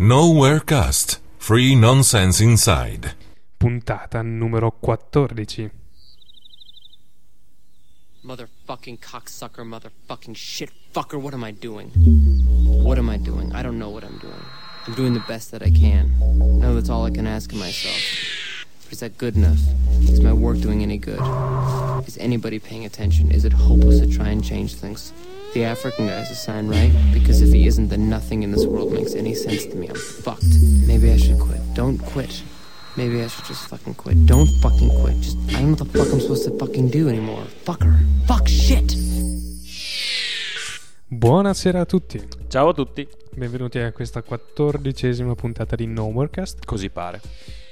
Nowhere Cast. Free Nonsense Inside. Puntata numero 14. Motherfucking cocksucker, motherfucking shit fucker, what am I doing? What am I doing? I don't know what I'm doing. I'm doing the best that I can. No, that's all I can ask of myself. But is that good enough? Is my work doing any good? Is anybody paying attention? Is it hopeless to try and change things? The African guy's a sign, right? Because if he isn't, then nothing in this world makes any sense to me. I'm fucked. Maybe I should quit. Don't quit. Maybe I should just fucking quit. Don't fucking quit. Just I don't know what the fuck I'm supposed to fucking do anymore. Fucker. Fuck shit. Buonasera a tutti. Ciao a tutti. Benvenuti a questa quattordicesima puntata di Nowherecast. Così pare.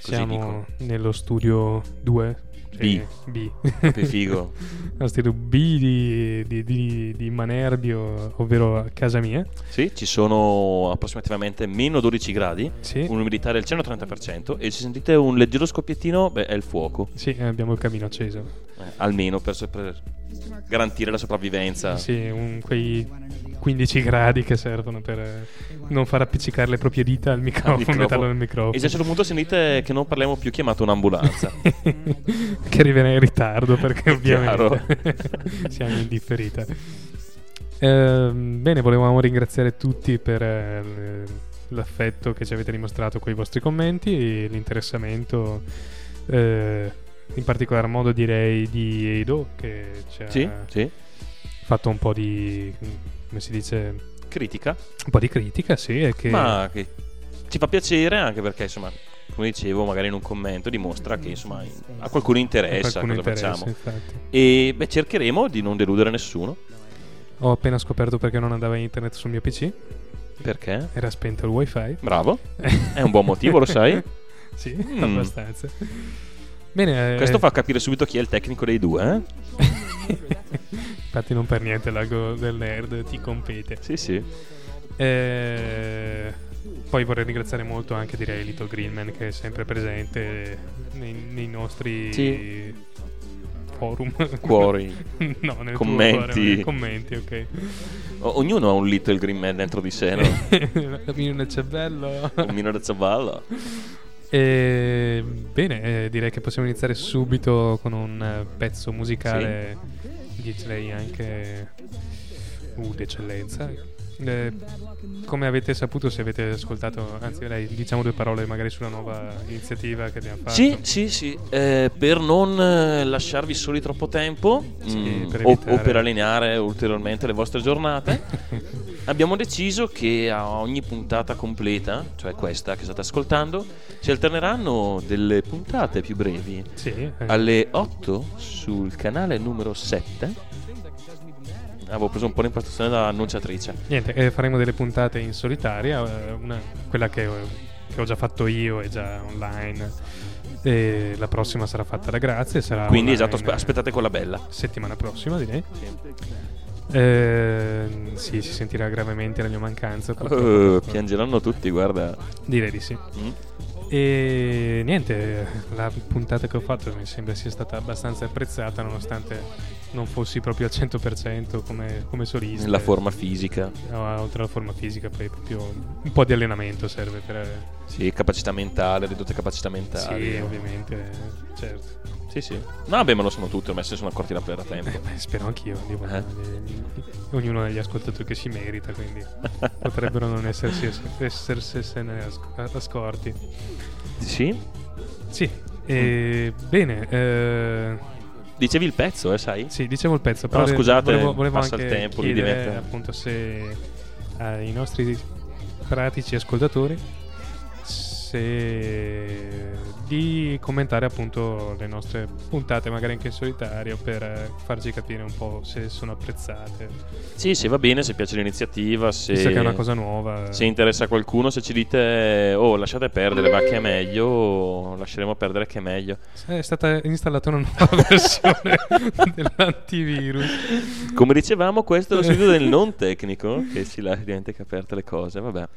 Così Siamo nello studio 2. B. B. Che figo. Lo studio B di, di, di, di Manerbio, ovvero a casa mia. sì, ci sono approssimativamente meno 12 gradi, Sì. un'umidità del 130% e se sentite un leggero scoppiettino, beh, è il fuoco. Sì, abbiamo il camino acceso. Eh, almeno per, per garantire la sopravvivenza. Sì, un- quei 15 gradi che servono per eh, non far appiccicare le proprie dita al microfono, microfono. metterlo nel microfono. E se a un certo punto sentite che non parliamo più, chiamate un'ambulanza. che arriverà in ritardo perché ovviamente siamo in differita. Ehm, bene, volevamo ringraziare tutti per eh, l'affetto che ci avete dimostrato con i vostri commenti e l'interessamento. eh, in particolar modo direi di Edo che ci ha sì, sì. fatto un po' di come si dice Critica, un po' di critica sì e che ma che ci fa piacere anche perché, insomma, come dicevo, magari in un commento dimostra che, insomma, a qualcuno interessa qualcuno cosa interessa, facciamo. infatti. E beh, cercheremo di non deludere nessuno. ho appena scoperto perché non andava internet sul mio pc Perché? era spento il wifi Bravo. È un buon motivo, lo sai? sì, Mm. abbastanza. Bene, eh, Questo fa capire subito chi è il tecnico dei due, eh? infatti non per niente l'ago del nerd ti compete. Sì, sì. Eh, poi vorrei ringraziare molto anche direi Little Greenman che è sempre presente nei, nei nostri Sì. forum. Cuori. no, Commenti. forum, nei commenti, ok. O- ognuno ha un Little Green Man dentro di sé, no? Cammino nel cervello. un minore zavallo. E, bene, eh, direi che possiamo iniziare subito con un eh, pezzo musicale, direi anche uh, d'eccellenza. Eh, come avete saputo, se avete ascoltato, anzi, dai, diciamo due parole magari sulla nuova iniziativa che abbiamo fatto. Sì, sì, sì. Eh, per non eh, lasciarvi soli troppo tempo Sì, mm, per o, o per allineare ulteriormente le vostre giornate, abbiamo deciso che a ogni puntata completa, cioè questa che state ascoltando, si alterneranno delle puntate più brevi. Sì, eh, alle 8 sul canale numero 7 avevo preso un po' l'impostazione da annunciatrice niente, eh, faremo delle puntate in solitaria, eh, una- quella che, che ho già fatto io è già online. E la prossima sarà fatta da Grazie. Sarà quindi esatto aspe- aspettate quella bella settimana prossima direi Eh, sì si sentirà gravemente la mia mancanza Uh, piangeranno tutti guarda. Direi di sì. Mm. e niente la puntata che ho fatto mi sembra sia stata abbastanza apprezzata nonostante non fossi proprio al 100% come, come solista. Nella forma fisica. No, oltre alla forma fisica poi proprio un po' di allenamento serve per sì capacità mentale ridotte capacità mentali. Sì ovviamente certo sì sì. No beh ma lo sono tutti ormai se sono accorti da, da tempo. Eh, beh, spero anch'io Eh. ognuno degli ascoltatori che si merita quindi potrebbero non essersi essersene as- ascorti. Sì? Sì e, bene eh, dicevi il pezzo eh sai? sì dicevo il pezzo No, però scusate, volevo, volevo passa il tempo, chiedere diventa- appunto se ai nostri pratici ascoltatori se di commentare appunto le nostre puntate magari anche in solitario per eh, farci capire un po' se sono apprezzate sì se va bene se piace l'iniziativa se visto che è una cosa nuova Se interessa a qualcuno, se ci dite oh lasciate perdere, va che è meglio, lasceremo perdere che è meglio. è stata installata una nuova versione dell'antivirus Come dicevamo, questo è lo studio del non tecnico che ci lascia dimentica aperte le cose, vabbè.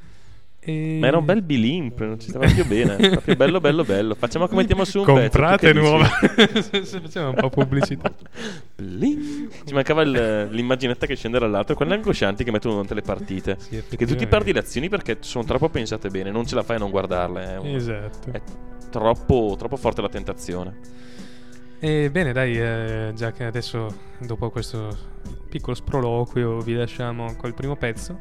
E... Ma era un bel bilimp, non ci stava più bene. Proprio bello, bello, bello. Facciamo come mettiamo su un Comprate pezzo. nuova. Facciamo un po' pubblicità. Bling. Ci mancava il- l'immaginetta che scende dall'alto, quelle angoscianti che mettono durante le partite. Sì, che tu ti perdi le azioni perché sono troppo pensate bene, non ce la fai a non guardarle. È, un- Esatto. è troppo, troppo forte la tentazione. E bene, dai, eh, già che adesso, dopo questo piccolo sproloquio, vi lasciamo col primo pezzo.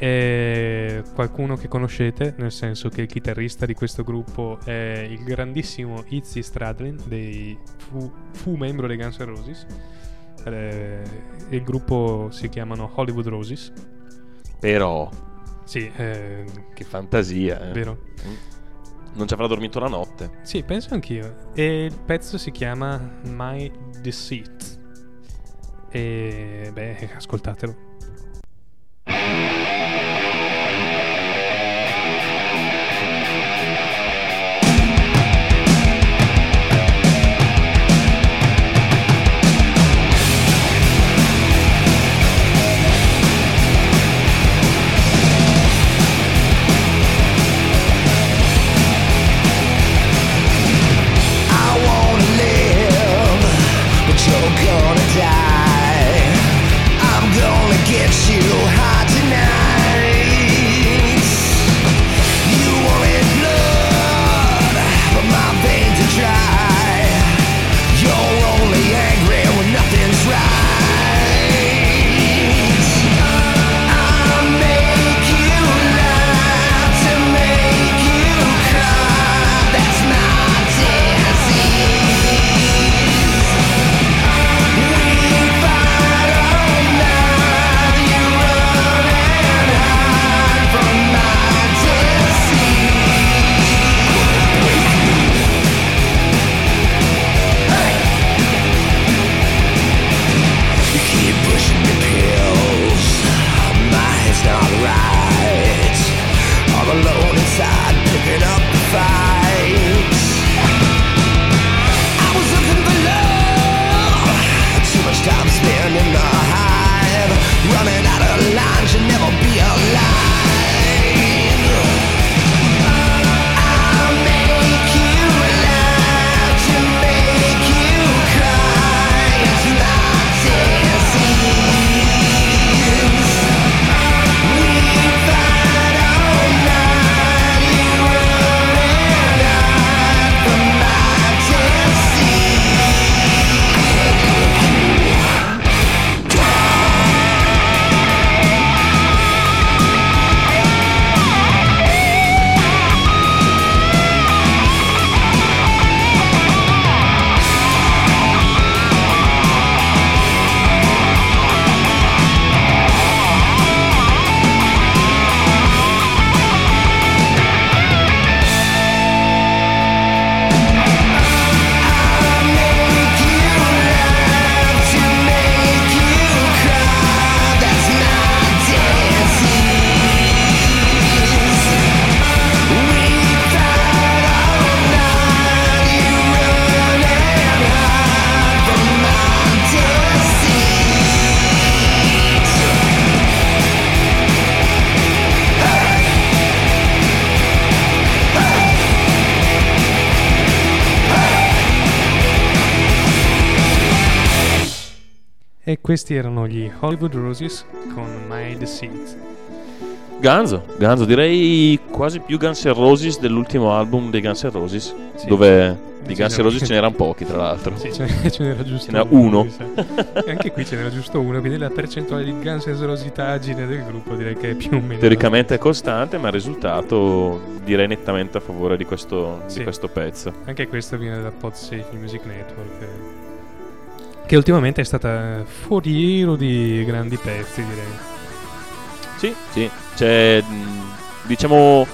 E qualcuno che conoscete, nel senso che il chitarrista di questo gruppo è il grandissimo Izzy Stradlin, dei, fu, fu membro dei Guns N' Roses. Eh, il gruppo si chiamano Hollywood Roses. Però, Sì, eh, che fantasia. eh. vero. Non ci avrà dormito la notte. Sì, penso anch'io. E il pezzo si chiama My Deceit. E beh, ascoltatelo. Thank you. Questi erano gli Hollywood Roses con My Deceit. Ganzo, Ganzo, direi quasi più Guns N' Roses dell'ultimo album dei Guns N' Roses, Sì. dove di Guns. N' Roses ce n'erano pochi, tra l'altro. Sì, ce, ce n'era giusto Ce uno. sa. E anche qui ce n'era giusto uno, quindi la percentuale di ganserositagine del gruppo direi che è più o meno... Teoricamente è costante, ma il risultato direi nettamente a favore di questo, Sì. di questo pezzo. Anche questo viene da PodSafe Music Network. eh, Che ultimamente è stata foriero di grandi pezzi, direi. Sì, sì, c'è diciamo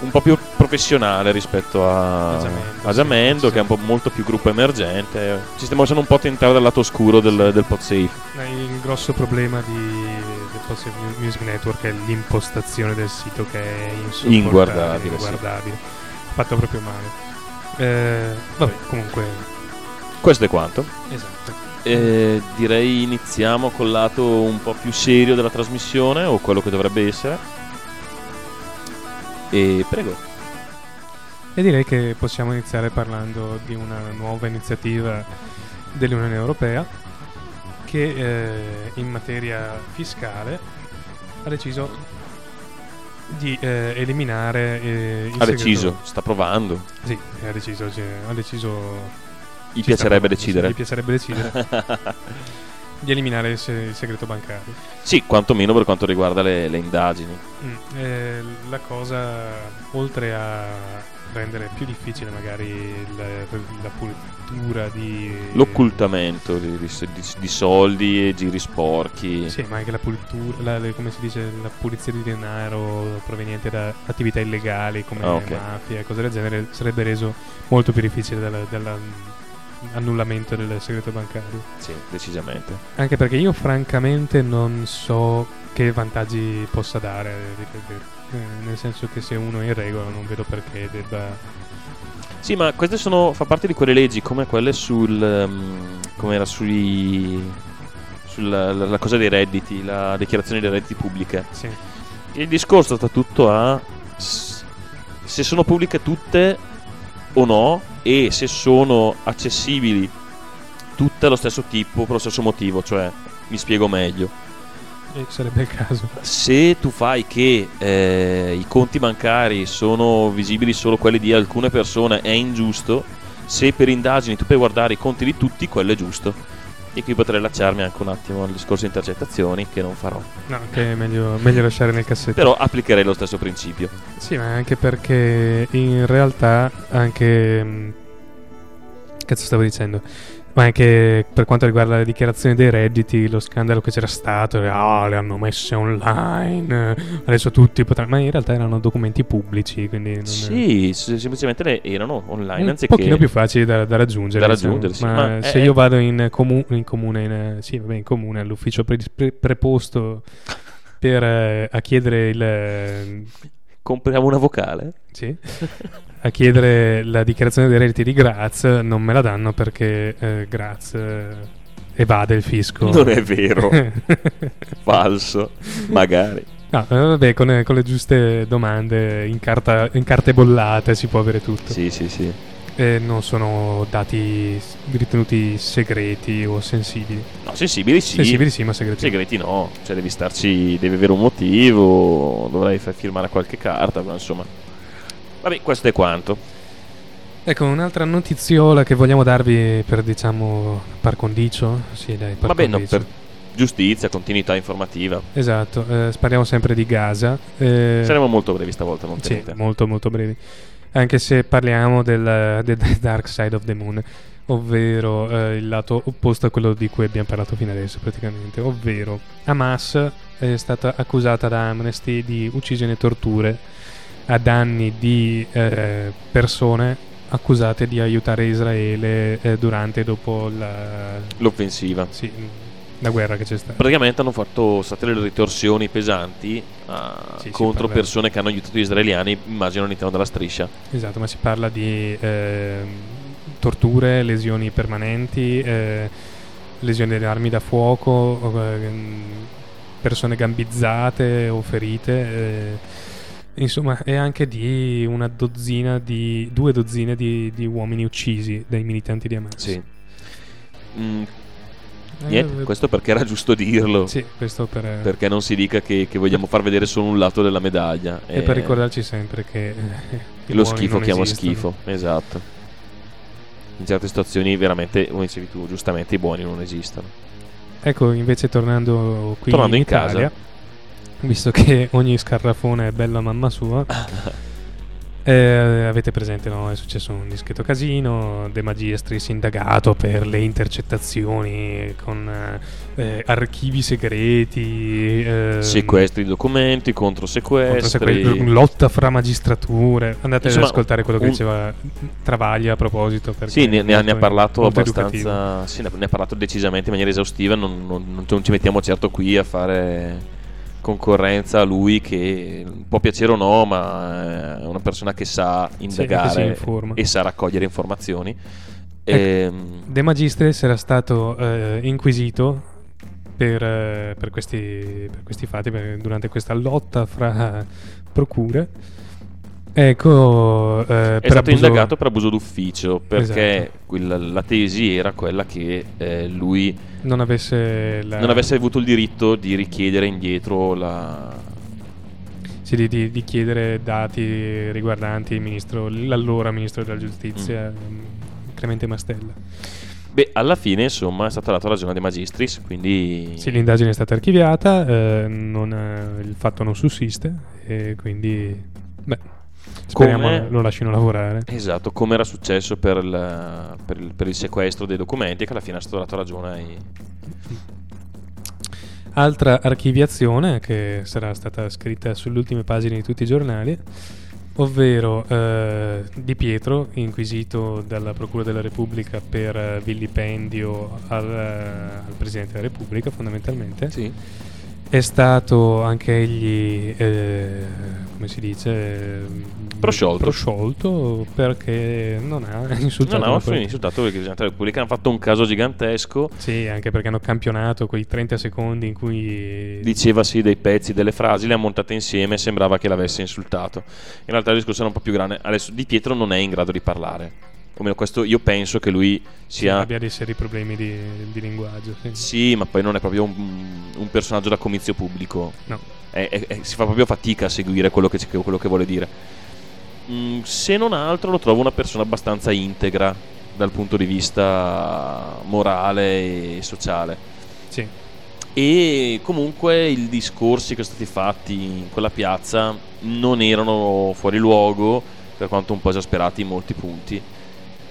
un po' più professionale rispetto a A Jamendo, a Jamendo, sì, sì. che è un po' molto più gruppo emergente. Ci stiamo lasciando un po' tentare dal lato oscuro del, del podsafe. Il grosso problema di, del PodSafe Music Network è l'impostazione del sito che è insopportabile, Inguardabile, sì. inguardabile. Fatto proprio male. Eh, vabbè, comunque... Questo è quanto. Esatto. Eh, direi iniziamo col lato un po' più serio della trasmissione o quello che dovrebbe essere. E prego. E direi che possiamo iniziare parlando di una nuova iniziativa dell'Unione Europea che eh, in materia fiscale ha deciso di eh, eliminare eh, Ha segreto- deciso, sta provando. Sì, ha deciso, ha deciso Gli piacerebbe sta provando, decidere. Gli piacerebbe decidere di eliminare il, se- il segreto bancario. Sì, quantomeno per quanto riguarda le, le indagini. Mm, eh, la cosa, oltre a rendere più difficile magari la, la pulitura di... L'occultamento di, di- di- di soldi e giri sporchi. Sì, ma anche la pulitura, la- come si dice, la pulizia di denaro proveniente da attività illegali come Ah, ok. mafia e cose del genere sarebbe reso molto più difficile dall'annullamento del segreto bancario. Sì, decisamente. Anche perché io francamente non so che vantaggi possa dare. Eh, nel senso che se uno è in regola non vedo perché debba... Sì, ma queste sono, fa parte di quelle leggi come quelle sul. ehm, come era sui. sulla la, la cosa dei redditi, la dichiarazione dei redditi pubbliche. Sì, Il discorso sta tutto a se sono pubbliche tutte o no e se sono accessibili tutte allo stesso tipo, per lo stesso motivo, cioè mi spiego meglio. e sarebbe il caso. Se tu fai che eh, i conti bancari sono visibili solo quelli di alcune persone, è ingiusto. Se per indagini tu puoi guardare i conti di tutti, quello è giusto. E qui potrei lasciarmi anche un attimo al discorso di intercettazioni, che non farò. No, che è meglio, meglio lasciare nel cassetto. Però applicherei lo stesso principio. Sì, ma anche perché in realtà anche... mh, Cazzo stavo dicendo? Ma anche per quanto riguarda le dichiarazioni dei redditi, lo scandalo che c'era stato, ah, le hanno messe online, adesso tutti potranno... Ma in realtà erano documenti pubblici, quindi non Sì, se- semplicemente le erano online un anziché. pochino più facili da, da raggiungere. Da diciamo. raggiungere, sì, Ma, ma se è- io vado in, comu- in comune, in, eh, sì, vabbè, in comune, all'ufficio pre- pre- preposto per, eh, a chiedere il... Compriamo una vocale? Sì. A chiedere la dichiarazione dei redditi di Graz non me la danno perché eh, Graz eh, evade il fisco. Non è vero. Falso. Magari. No, eh, vabbè, con, con le giuste domande in, carta, in carte bollate si può avere tutto. Sì, sì, sì. E non sono dati ritenuti segreti o sensibili. No, sensibili sì. Sensibili sì, ma segreti. no. Segreti no, cioè devi starci, devi avere un motivo, dovrai far firmare qualche carta, ma insomma. Vabbè, questo è quanto. Ecco, un'altra notiziola che vogliamo darvi per, diciamo, par condicio. Sì, dai, par Vabbè, no, condicio. per giustizia, continuità informativa. Esatto, eh, parliamo sempre di Gaza. eh, Saremo molto brevi stavolta, non Sì, temete. molto molto brevi. Anche se parliamo del, del Dark Side of the Moon, ovvero eh, il lato opposto a quello di cui abbiamo parlato fino adesso praticamente, ovvero Hamas è stata accusata da Amnesty di uccisione e torture a danni di eh, persone accusate di aiutare Israele eh, durante e dopo la, L'offensiva. sì, la guerra che c'è stata. Praticamente hanno fatto state delle ritorsioni pesanti ah, Sì, sì, contro persone che hanno aiutato gli israeliani, immagino all'interno della striscia. Esatto, ma si parla di ehm, torture, lesioni permanenti, eh, lesioni delle armi da fuoco, ehm, persone gambizzate o ferite. eh, insomma, e anche di una dozzina di due dozzine di, di uomini uccisi dai militanti di Hamas. Sì. Mm, Eh, niente, questo perché era giusto dirlo. Sì, questo per, Perché non si dica che, che vogliamo far vedere solo un lato della medaglia. e per ricordarci sempre che eh, i lo schifo chiama esistono. schifo, esatto. In certe situazioni veramente, come dicevi tu, giustamente i buoni non esistono. Ecco, invece tornando qui Tornando in, in casa. Italia, visto che ogni scarrafone è bella mamma sua, eh, avete presente, no? È successo un discreto casino, De Magistris indagato per le intercettazioni con eh, archivi segreti, eh, Sequestri di documenti, contro sequestri. lotta fra magistrature. Andate Insomma, ad ascoltare quello che un- diceva Travaglia a proposito. Sì, ne, ne ha- ne ha parlato abbastanza. Sì, ne ha- parlato decisamente in maniera esaustiva. Non- non- non ci mettiamo certo qui a fare concorrenza a lui, che può piacere o no, ma è una persona che sa che indagare informa. e sa raccogliere informazioni. Ecco. Ehm, De Magistris era stato eh, inquisito per, eh, per questi, per questi fatti, per- durante questa lotta fra procure. Ecco, eh, È per stato abuso- indagato per abuso d'ufficio perché Esatto. quella- la tesi era quella che eh, lui non avesse, la- non avesse avuto il diritto di richiedere indietro la, sì, di, di- di chiedere dati riguardanti il ministro, l'allora ministro della giustizia, Mm. ehm, Clemente Mastella. Beh, alla fine, insomma, è stata data ragione dei magistris, quindi... Sì, l'indagine è stata archiviata, eh, non, eh, il fatto non sussiste e quindi, beh, speriamo Come- lo lasciano lavorare. Esatto, come era successo per il, per il- per il sequestro dei documenti, che alla fine è stato dato ragione ai... Altra archiviazione che sarà stata scritta sulle ultime pagine di tutti i giornali, ovvero eh, Di Pietro, inquisito dalla Procura della Repubblica per vilipendio al, eh, al Presidente della Repubblica, fondamentalmente. Sì. È stato anche egli, eh, come si dice, eh, Prosciolto. prosciolto perché non ha insultato No, no, una sono poli- insultato il Presidente della Repubblica, hanno fatto un caso gigantesco, Sì, anche perché hanno campionato quei 30 secondi in cui diceva sì dei pezzi, delle frasi, le ha montate insieme e sembrava che l'avesse insultato. In realtà il discorso era un po' più grande. Adesso Di Pietro non è in grado di parlare. Meno questo io penso che lui sia... abbia dei seri problemi di, di linguaggio. Sì. Sì, ma poi non è proprio un, un personaggio da comizio pubblico. No. È- è- è- si fa proprio fatica a seguire quello che, quello che vuole dire. Mm, se non altro lo trovo una persona abbastanza integra dal punto di vista morale e sociale. Sì. E comunque i discorsi che sono stati fatti in quella piazza non erano fuori luogo, per quanto un po' esasperati in molti punti.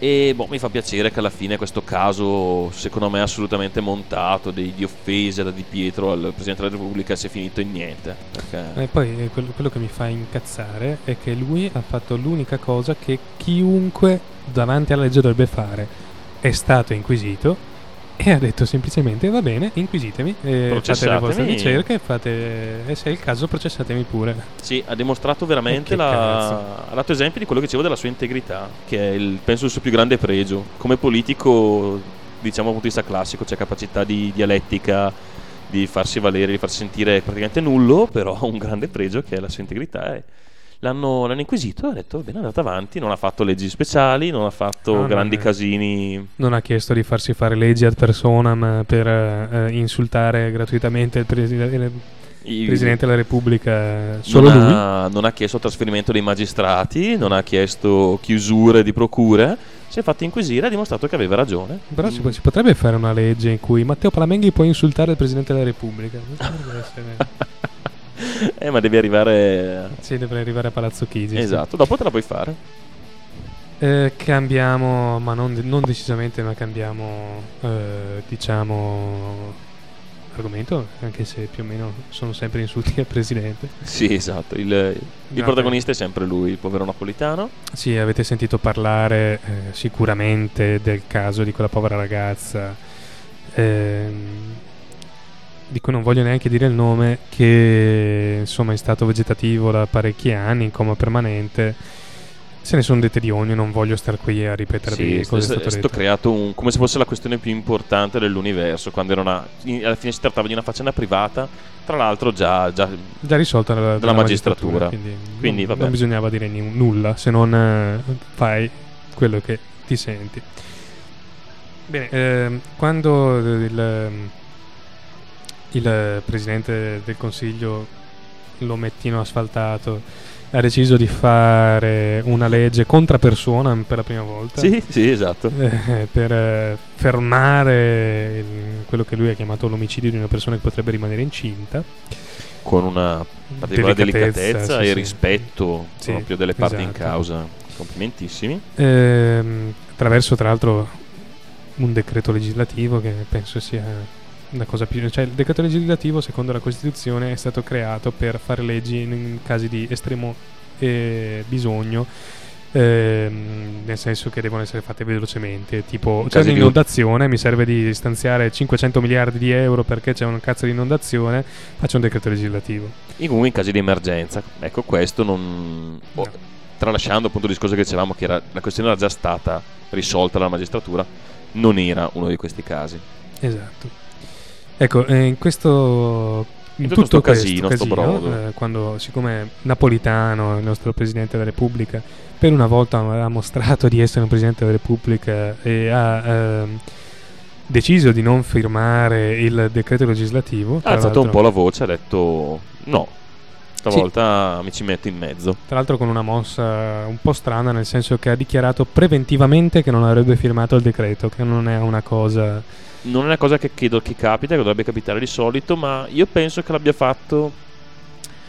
E boh, mi fa piacere che alla fine questo caso, secondo me assolutamente montato, di, di offese da Di Pietro al Presidente della Repubblica sia finito in niente. Perché... E poi eh, quello, quello che mi fa incazzare è che lui ha fatto l'unica cosa che chiunque davanti alla legge dovrebbe fare. È stato inquisito e ha detto semplicemente va bene, inquisitemi, eh, fate le vostre ricerche, fate, e se è il caso processatemi pure. Sì, ha dimostrato veramente che la... ha dato esempio di quello che dicevo della sua integrità, che è il, penso il suo più grande pregio. Come politico, diciamo dal punto di vista classico, c'è capacità di dialettica, di farsi valere, di farsi sentire praticamente nullo, però ha un grande pregio che è la sua integrità. E l'hanno, l'hanno inquisito e ha detto, bene, è andato avanti, non ha fatto leggi speciali, non ha fatto No, no, grandi no. casini. Non ha chiesto di farsi fare leggi ad personam per eh, insultare gratuitamente il, preside- il Presidente della Repubblica, solo non lui. ha, non ha chiesto trasferimento dei magistrati, non ha chiesto chiusure di procure, si è fatto inquisire e ha dimostrato che aveva ragione. Però si, si potrebbe fare una legge in cui Matteo Palamenghi può insultare il Presidente della Repubblica. Non potrebbe essere- eh, ma devi arrivare. sì, deve arrivare a Palazzo Chigi. sì. Esatto, dopo te la puoi fare. Eh, cambiamo, ma non, non decisamente, ma cambiamo, eh, diciamo, argomento, anche se più o meno sono sempre insulti al Presidente. Sì, esatto. Il, il protagonista è sempre lui, il povero napolitano. Sì, avete sentito parlare eh, sicuramente del caso di quella povera ragazza, ehm, di cui non voglio neanche dire il nome, che insomma è stato vegetativo da parecchi anni, in coma permanente. Se ne sono dette di ogni, non voglio star qui a ripetere Sì, è, cosa è è stato stato detto. creato un- come se fosse la questione più importante dell'universo. Quando era una, in- alla fine si trattava di una faccenda privata, tra l'altro già, già Già risolta dalla, dalla magistratura. quindi, Quindi, non, vabbè. non bisognava dire ni- nulla se non eh, fai quello che ti senti. Bene, ehm, quando il, il presidente del consiglio l'omettino asfaltato ha deciso di fare una legge contra persona per la prima volta Sì, sì, esatto. eh, per eh, fermare il- quello che lui ha chiamato l'omicidio di una persona che potrebbe rimanere incinta Con una particolare delicatezza, sì, e sì. rispetto Sì, proprio delle parti in esatto. causa. Complimentissimi. Ehm, attraverso tra l'altro un decreto legislativo che penso sia la cosa più cioè il decreto legislativo secondo la Costituzione è stato creato per fare leggi in, in casi di estremo eh, bisogno ehm, nel senso che devono essere fatte velocemente tipo c'è un'inondazione mi serve di stanziare 500 miliardi di euro perché c'è un cazzo di inondazione faccio un decreto legislativo E comunque in casi di emergenza. Ecco, questo non. oh, No. tralasciando appunto il discorso che dicevamo che era- la questione era già stata risolta dalla magistratura, non era uno di questi casi. Esatto. Ecco, eh, in questo in tutto tutto, sto questo casino, casino, eh, quando siccome Napolitano, il nostro Presidente della Repubblica, per una volta ha mostrato di essere un Presidente della Repubblica e ha ehm, deciso di non firmare il decreto legislativo, Ha alzato un po' la voce, ha detto no, stavolta mi ci metto in mezzo. Tra l'altro con una mossa un po' strana, nel senso che ha dichiarato preventivamente che non avrebbe firmato il decreto, che non è una cosa... Non è una cosa che credo che capita, che dovrebbe capitare di solito, ma io penso che l'abbia fatto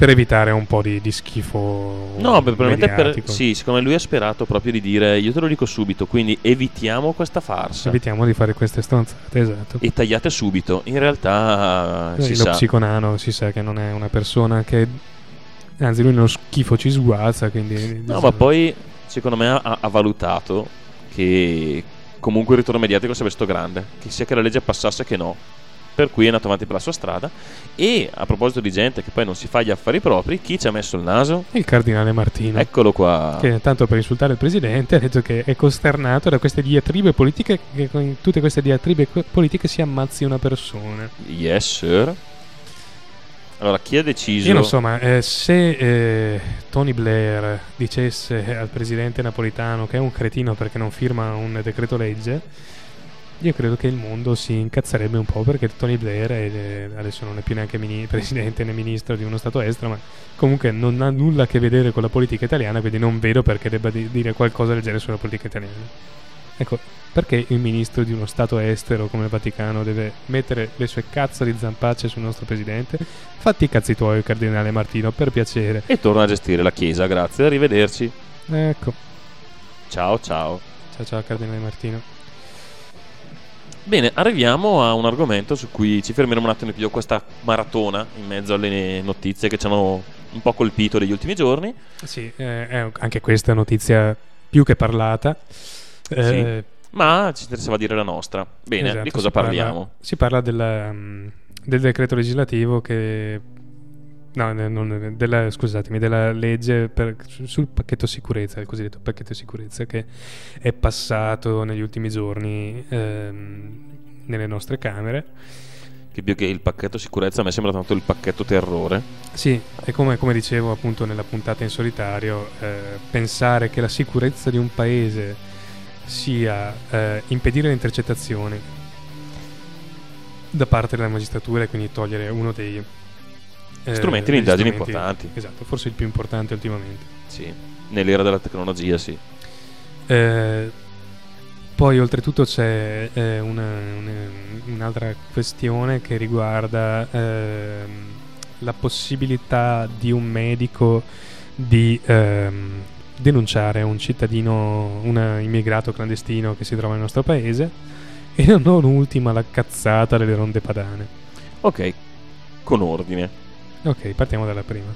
per evitare un po' di, di schifo No, beh, probabilmente per, sì, siccome lui ha sperato proprio di dire io te lo dico subito, quindi evitiamo questa farsa Evitiamo di fare queste stronzate, esatto. e tagliate subito. In realtà si lo sa. psiconano si sa che non è una persona che... Anzi, lui nello schifo ci sguazza, quindi... No, ma poi secondo me ha, ha valutato che comunque il ritorno mediatico sarebbe stato grande, che sia che la legge passasse che no. Per cui è andato avanti per la sua strada. E a proposito di gente che poi non si fa gli affari propri, chi ci ha messo il naso? Il cardinale Martino. Eccolo qua. Che tanto per insultare il presidente ha detto che è costernato da queste diatribe politiche, che con tutte queste diatribe politiche si ammazzi una persona. Yes, sir. Allora, chi ha deciso? Io non so, ma eh, se eh, Tony Blair dicesse al presidente napolitano che è un cretino perché non firma un decreto legge, io credo che il mondo si incazzerebbe un po' perché Tony Blair è, eh, adesso non è più neanche mini- presidente né ministro di uno Stato estero, ma comunque non ha nulla a che vedere con la politica italiana, quindi non vedo perché debba di- dire qualcosa del genere sulla politica italiana. Ecco, perché il ministro di uno Stato estero come il Vaticano deve mettere le sue cazzo di zampacce sul nostro presidente? Fatti i cazzi tuoi, Cardinale Martino, per piacere. E torna a gestire la chiesa, grazie, arrivederci. Ecco, Ciao, ciao. ciao ciao Cardinale Martino. Bene, arriviamo a un argomento su cui ci fermeremo un attimo più questa maratona in mezzo alle notizie che ci hanno un po' colpito negli ultimi giorni. Sì, eh, anche questa notizia più che parlata. Eh, Ma ci interessava dire la nostra. Bene, esatto, di cosa si parla- parliamo? si parla della, mm, del decreto legislativo che... No, non- della, scusatemi, della legge per- sul- sul pacchetto sicurezza, il cosiddetto pacchetto sicurezza che è passato negli ultimi giorni ehm, nelle nostre camere. Che più che il pacchetto sicurezza a me sembra tanto il pacchetto terrore. Sì, e come, come dicevo appunto nella puntata in solitario, eh, pensare che la sicurezza di un paese sia eh, impedire le intercettazioni da parte della magistratura e quindi togliere uno dei eh, Strumenti di strumenti- importanti. Esatto, forse il più importante ultimamente. Sì. Nell'era della tecnologia, sì. Eh, poi oltretutto c'è eh, una- una- un'altra questione che riguarda ehm, la possibilità di un medico di ehm, denunciare un cittadino, un immigrato clandestino che si trova nel nostro paese e non ultima la cazzata delle ronde padane. Ok, con ordine. Ok, partiamo dalla prima.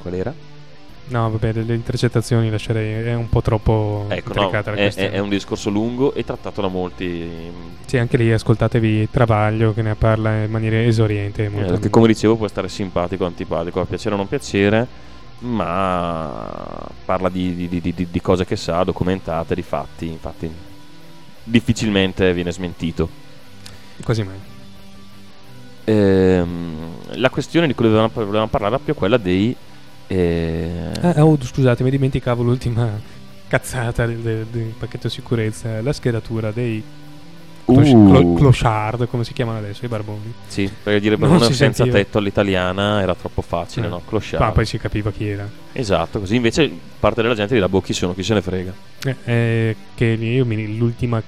Qual era? No, vabbè, delle intercettazioni lascerei, è un po' troppo Ecco, no, è, è- un discorso lungo e trattato da molti. Sì, anche lì ascoltatevi Travaglio che ne parla in maniera esoriente. eh, Molto che come dicevo può stare simpatico o antipatico, a piacere o non piacere, ma parla di, di- di- di- di cose che sa, documentate, di fatti, infatti difficilmente viene smentito. Quasi mai. Ehm, la questione di cui volevamo, volevamo parlare più quella dei... eh, Ah, oh, scusate, mi dimenticavo l'ultima cazzata del, del- del pacchetto sicurezza, la schedatura dei uh, clo- clochard, come si chiamano adesso, i barboni. Sì, perché dire barbone senza sentiva. tetto all'italiana era troppo facile, Eh. no? Clochard. Ma poi si capiva chi era. Esatto, così invece parte della gente dirà boh chi sono, chi se ne frega. Eh, eh, che io mi- l'ultima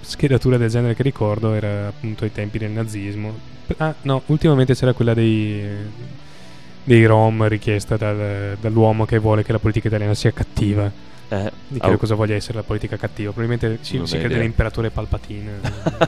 schedatura del genere che ricordo era appunto ai tempi del nazismo. Ah, no, ultimamente c'era quella dei, dei Rom richiesta dal- dall'uomo che vuole che la politica italiana sia cattiva. Eh, Di che cosa voglia essere la politica cattiva? Probabilmente si, si crede l'imperatore Palpatine,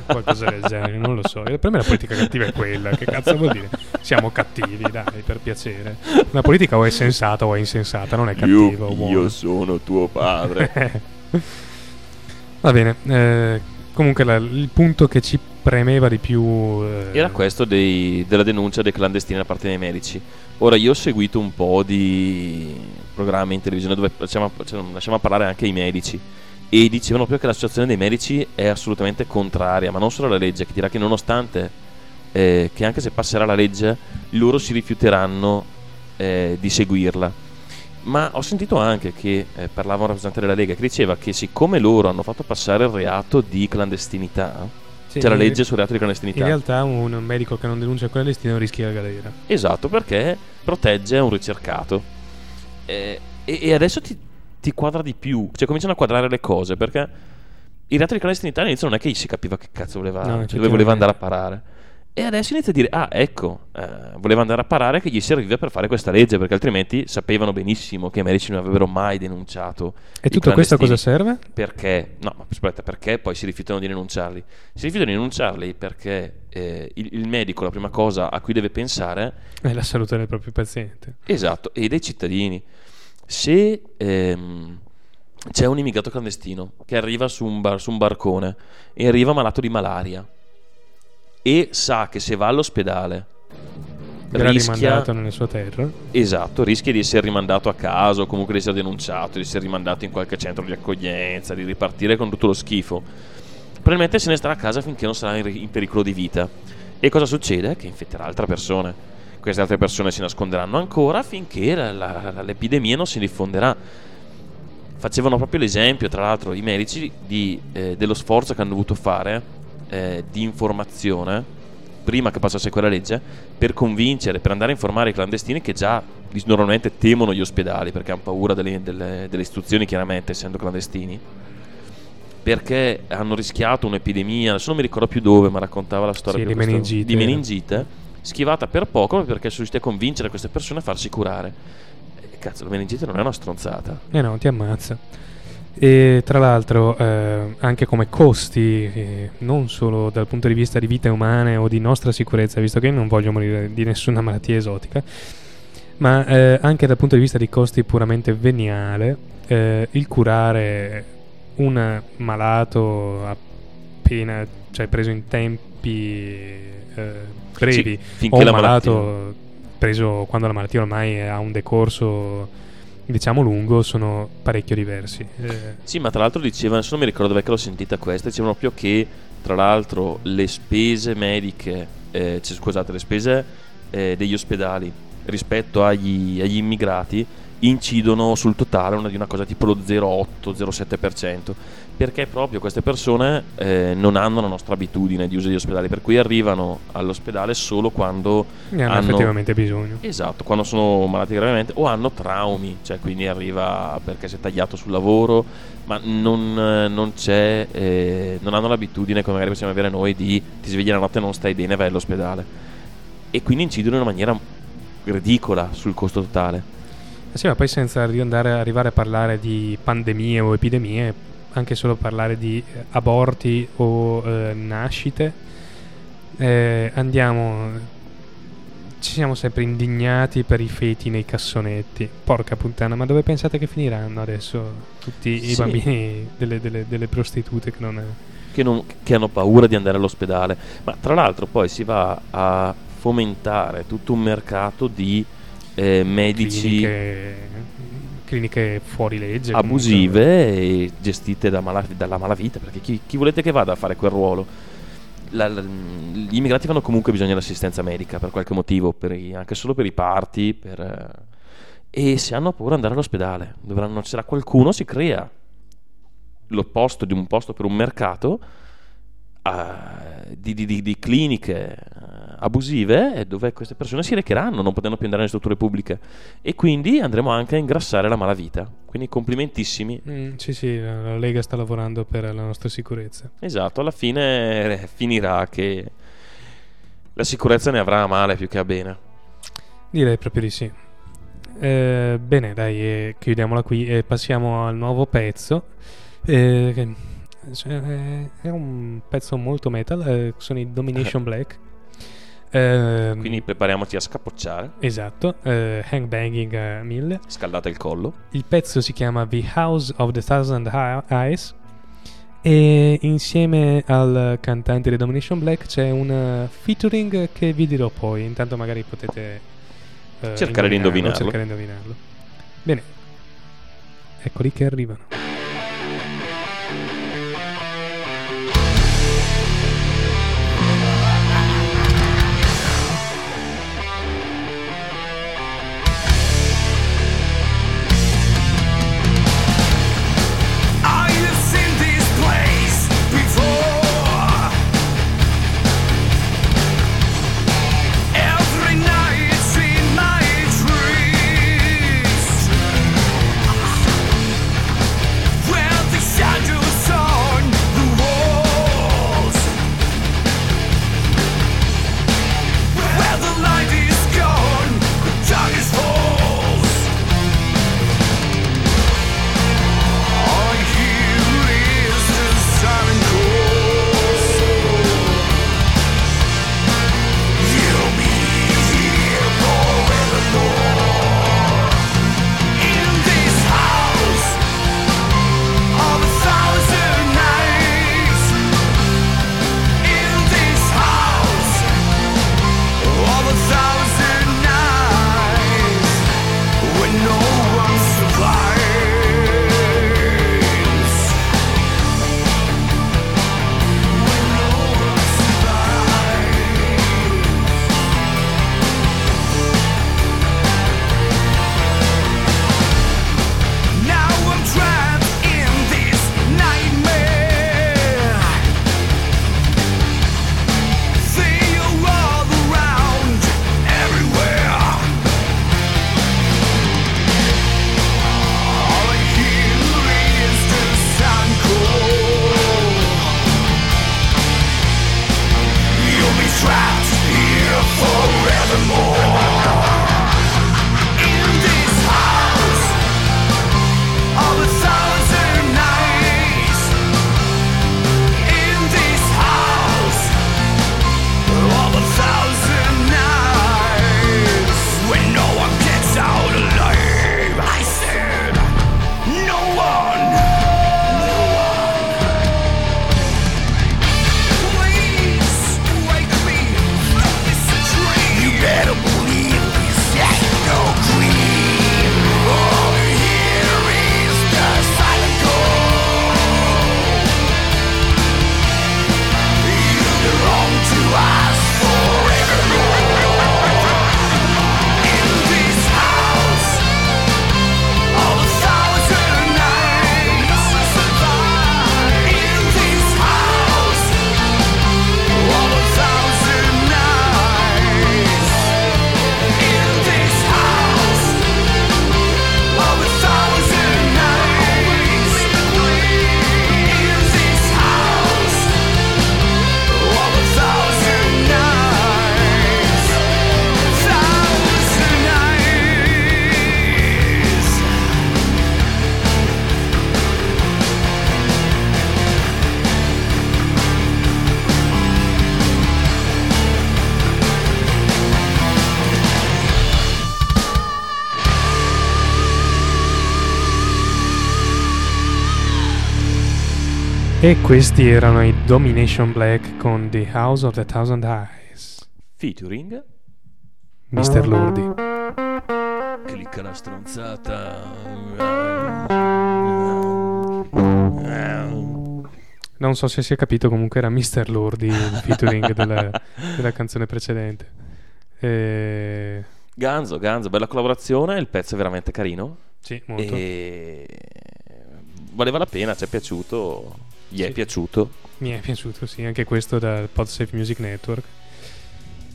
qualcosa del genere, non lo so. Per me la politica cattiva è quella. Che cazzo vuol dire? Siamo cattivi, dai, per piacere. La politica o è sensata o è insensata, non è cattiva o buona. sono tuo padre. Va bene, eh, comunque la- il punto che ci premeva di più eh, Era questo dei- della denuncia dei clandestini da parte dei medici. Ora io ho seguito un po' di programmi in televisione dove lasciamo, lasciamo parlare anche i medici e dicevano proprio che l'associazione dei medici è assolutamente contraria, ma non solo alla legge, che dirà che nonostante eh, che anche se passerà la legge, loro si rifiuteranno eh, di seguirla. Ma ho sentito anche che eh, parlava un rappresentante della Lega che diceva che siccome loro hanno fatto passare il reato di clandestinità, Sì, c'è la in- legge sul reato di In clandestinità. realtà un medico che non denuncia il clandestino rischia la galera. Esatto, perché protegge un ricercato. Eh, e, e adesso ti, ti quadra di più, cioè cominciano a quadrare le cose, perché il reato di clandestinità all'inizio non è che si capiva che cazzo voleva, No, cioè dove voleva andare a parare. E adesso inizia a dire, ah ecco, eh, voleva andare a parare che gli serviva per fare questa legge, perché altrimenti sapevano benissimo che i medici non avrebbero mai denunciato. E tutto questo a cosa serve? Perché? No, ma aspetta, perché poi si rifiutano di denunciarli? Si rifiutano di denunciarli perché eh, il, il medico la prima cosa a cui deve pensare È la salute del proprio paziente. Esatto, e dei cittadini. Se ehm, c'è un immigrato clandestino che arriva su un, bar- su un barcone e arriva malato di malaria e sa che se va all'ospedale Verrà rischia, rimandato nella sua terra. esatto, rischia di essere rimandato a casa o comunque di essere denunciato, di essere rimandato in qualche centro di accoglienza, di ripartire con tutto lo schifo. Probabilmente se ne starà a casa finché non sarà in, in pericolo di vita. E cosa succede? Che infetterà altre persone. Queste altre persone si nasconderanno ancora finché la- la- l'epidemia non si diffonderà. Facevano proprio l'esempio, tra l'altro, i medici di, eh, dello sforzo che hanno dovuto fare eh, di informazione prima che passasse quella legge per convincere, per andare a informare i clandestini che già normalmente temono gli ospedali perché hanno paura delle, delle- delle istruzioni, chiaramente, essendo clandestini. Perché hanno rischiato un'epidemia, adesso non mi ricordo più dove, ma raccontava la storia Sì, di questo- meningite. di meningite, schivata per poco perché sono riusciti a convincere queste persone a farsi curare. E cazzo, la meningite non è una stronzata. Eh no, ti ammazza. E tra l'altro, eh, anche come costi, eh, non solo dal punto di vista di vite umane o di nostra sicurezza, visto che io non voglio morire di nessuna malattia esotica, ma eh, anche dal punto di vista di costi puramente veniale, eh, il curare un malato appena, cioè preso in tempi eh, brevi, Sì, o un la malato malattia- preso quando la malattia ormai ha un decorso diciamo lungo sono parecchio diversi. Eh, Sì, ma tra l'altro diceva, adesso non mi ricordo dove l'ho sentita questa, dicevano proprio che tra l'altro le spese mediche, eh, cioè, scusate, le spese eh, degli ospedali rispetto agli, agli immigrati incidono sul totale una, di una cosa tipo lo 0,8-0,7%, perché proprio queste persone eh, non hanno la nostra abitudine di uso degli ospedali, per cui arrivano all'ospedale solo quando ne hanno, hanno effettivamente bisogno Esatto, quando sono malati gravemente o hanno traumi, cioè quindi arriva perché si è tagliato sul lavoro, ma non, eh, non c'è, eh, non hanno l'abitudine come magari possiamo avere noi di ti svegli la notte e non stai bene vai all'ospedale. E quindi incidono in una maniera ridicola sul costo totale. Eh sì ma poi senza andare, arrivare a parlare di pandemie o epidemie anche solo parlare di eh, aborti o eh, nascite eh, andiamo ci siamo sempre indignati per i feti nei cassonetti porca puttana ma dove pensate che finiranno adesso tutti i Sì. bambini delle, delle- delle prostitute che non Che, non- che hanno paura di andare all'ospedale. Ma tra l'altro poi si va a fomentare tutto un mercato di eh, medici cliniche, cliniche fuori legge comunque. abusive e gestite da mala- dalla malavita perché chi, chi volete che vada a fare quel ruolo La- la- gli immigrati hanno comunque bisogno dell'assistenza medica per qualche motivo per i- anche solo per i parti per, eh, e se hanno paura di andare all'ospedale dovranno c'era qualcuno si crea l'opposto di un posto per un mercato eh, di, di- di- di cliniche abusive eh, dove queste persone si recheranno, non potendo più andare nelle strutture pubbliche e quindi andremo anche a ingrassare la malavita. Quindi complimentissimi. Mm, sì, sì, la Lega sta lavorando per la nostra sicurezza. Esatto, alla fine eh, finirà che la sicurezza ne avrà a male più che a bene. Direi proprio di sì. Eh, bene, dai, eh, chiudiamola qui e passiamo al nuovo pezzo. Eh, eh, è un pezzo molto metal, sono i Domination Black. Eh, Quindi prepariamoci a scapocciare, esatto, eh, Hang Banging a 1000. scaldate il collo. Il pezzo si chiama The House of the Thousand Eyes e insieme al cantante di Domination Black c'è un eh, featuring che vi dirò poi, intanto magari potete eh, Cercare di indovinarlo. cercare di indovinarlo. Bene. Eccoli che arrivano. E questi erano i Domination Black con The House of the Thousand Eyes. Featuring Mr. Lordi. Clicca la stronzata. Non so se si è capito, comunque era Mr. Lordi il featuring della, della canzone precedente. E... Ganzo, Ganzo, bella collaborazione, il pezzo è veramente carino. Sì, molto. E valeva la pena, ci è piaciuto, gli è Sì. piaciuto. Mi è piaciuto, sì, anche questo dal PodSafe Music Network.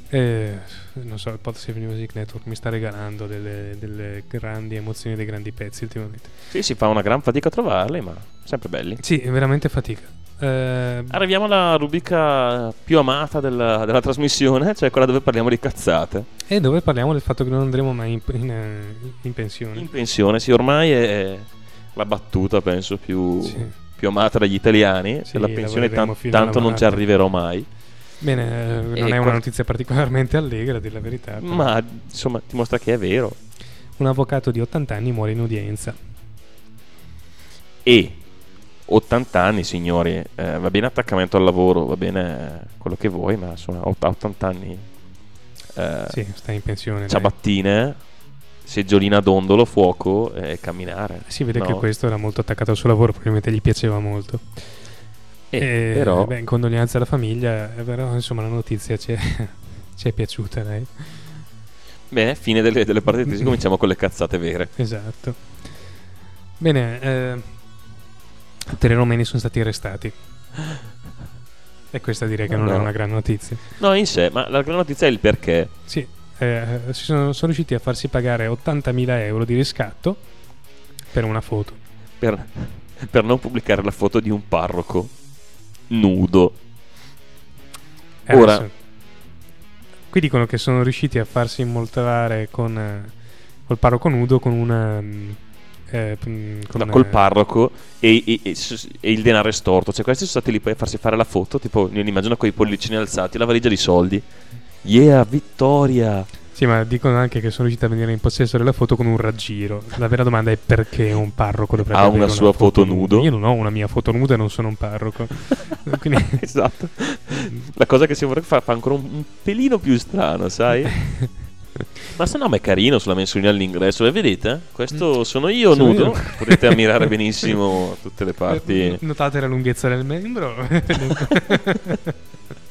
Eh, non so, il PodSafe Music Network mi sta regalando delle, delle grandi emozioni, dei grandi pezzi ultimamente. Sì, si fa una gran fatica a trovarli, ma sempre belli. Sì, è veramente fatica. Eh, Arriviamo alla rubrica più amata della, della trasmissione, cioè quella dove parliamo di cazzate. e dove parliamo del fatto che non andremo mai in, in, in pensione. In pensione, sì, ormai è la battuta, penso, più, Sì. Più amata dagli italiani. Sì, Se la pensione tan- tanto non ci arriverò mai. Bene, eh, non E è una qua- notizia particolarmente allegra, a dire la verità. però. Ma insomma, dimostra che è vero. Un avvocato di 80 anni muore in udienza. E 80 anni, signori, eh, va bene attaccamento al lavoro, va bene quello che vuoi, ma insomma, a 80 anni. eh, Sì, sta in pensione. dai. Seggiolina dondolo, fuoco e camminare. Si vede No? che questo era molto attaccato al suo lavoro, probabilmente gli piaceva molto. Eh, E, però, beh, in condoglianze alla famiglia, eh, però insomma la notizia ci è, ci è piaciuta, dai. bene, fine delle, delle partite, cominciamo con le cazzate vere. Esatto. Bene, eh, tre romeni sono stati arrestati. E questa direi che non No. è una gran notizia. No, in sé, ma la gran notizia è il perché. Sì, eh, si sono, sono riusciti a farsi pagare 80.000 euro di riscatto per una foto. Per, per non pubblicare la foto di un parroco nudo. Eh, Ora- adesso- qui dicono che sono riusciti a farsi immortalare con eh, col parroco nudo con una mm, eh, con No, una- col parroco e, e- e e il denaro estorto. Cioè, questi sono stati lì poi a farsi fare la foto. Tipo, io li immagino con i pollicini alzati, la valigia di soldi. Yeah, vittoria! Sì, ma dicono anche che sono riusciti a venire in possesso della foto con un raggiro. La vera domanda è perché un parroco dovrebbe Ha una sua foto nudo? Io non ho una mia foto nuda e non sono un parroco. Quindi esatto. La cosa che si vorrebbe fare fa ancora un, un pelino più strano, sai? Ma se no, ma è carino sulla mensolina all'ingresso. E vedete? Questo sono io Sono nudo. io. Potete ammirare benissimo tutte le parti. Notate la lunghezza del membro?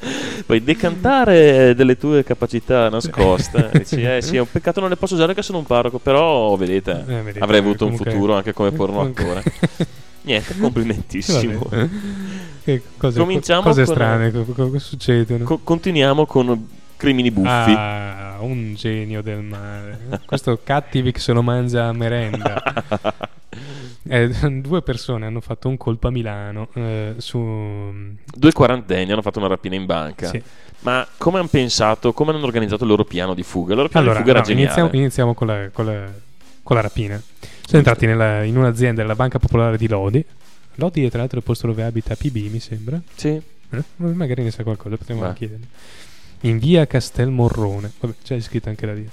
Puoi decantare delle tue capacità nascoste. Dici, eh sì, è un peccato non le posso usare che sono un parroco. Però, vedete, Eh, vedete, avrei avuto un futuro anche come porno attore. Niente, complimentissimo. Che cose, Cominciamo cose con- strane co- succedono. Co- continuiamo con crimini buffi. Ah, un genio del male. Questo Cattivic se lo mangia a merenda. Eh, due persone hanno fatto un colpo a Milano eh, su... Due quarantenni hanno fatto una rapina in banca. Sì. Ma come hanno pensato, come hanno organizzato il loro piano di fuga? Il loro piano Allora, di fuga no, era geniale. iniziamo, iniziamo con, la, con la- con la rapina. Sono entrati nella- in un'azienda della Banca Popolare di Lodi. Lodi è tra l'altro il posto dove abita PB, mi sembra. Sì. Eh? Magari ne sa qualcosa, potremmo chiedergli. In via Castelmorrone. Vabbè, c'è scritto anche la via.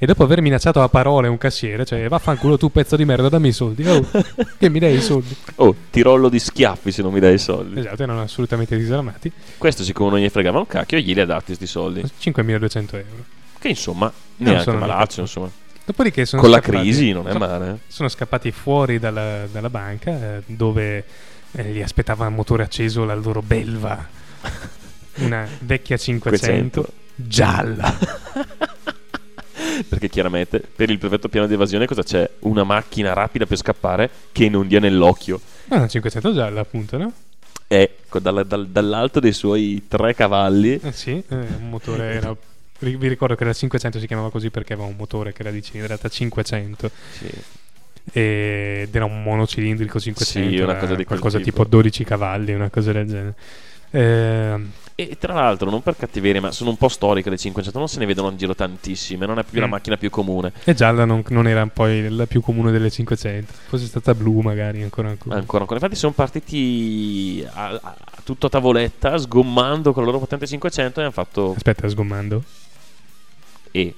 E dopo aver minacciato a parole un cassiere, cioè vaffanculo tu pezzo di merda, dammi i soldi. Oh, che mi dai i soldi. Oh, ti rollo di schiaffi se non mi dai i soldi. Esatto, erano assolutamente disarmati. Questo, siccome non gli fregava un cacchio, glieli ha dati questi soldi. 5.200 euro. Che insomma, neanche sono malaccio, insomma. Dopodiché sono Con la scappati- crisi non è male. Sono scappati fuori dalla, dalla banca eh, dove eh, li aspettava a motore acceso la loro belva. Una vecchia 500 500. gialla. Perché chiaramente per il perfetto piano di evasione cosa c'è? Una macchina rapida per scappare che non dia nell'occhio. Ma una 500 gialla, appunto, no? Co- dalla- dal- dall'alto dei suoi tre cavalli Eh sì, eh, un motore era... Vi ricordo che la 500 si chiamava così perché aveva un motore che era di cilindrata 500 Sì. ed era un monocilindrico 500 Sì, una cosa di qualcosa tipo. tipo 12 cavalli una cosa del genere Ehm, E tra l'altro, non per cattiveria, ma sono un po' storiche le 500, non se ne vedono in giro tantissime, non è più la Mm. macchina più comune. e gialla non, non era poi la più comune delle 500 fosse stata blu magari ancora ancora Ancora, ancora. Infatti sono partiti a, a- tutto a tavoletta, sgommando con la loro potente 500 e hanno fatto... aspetta sgommando E...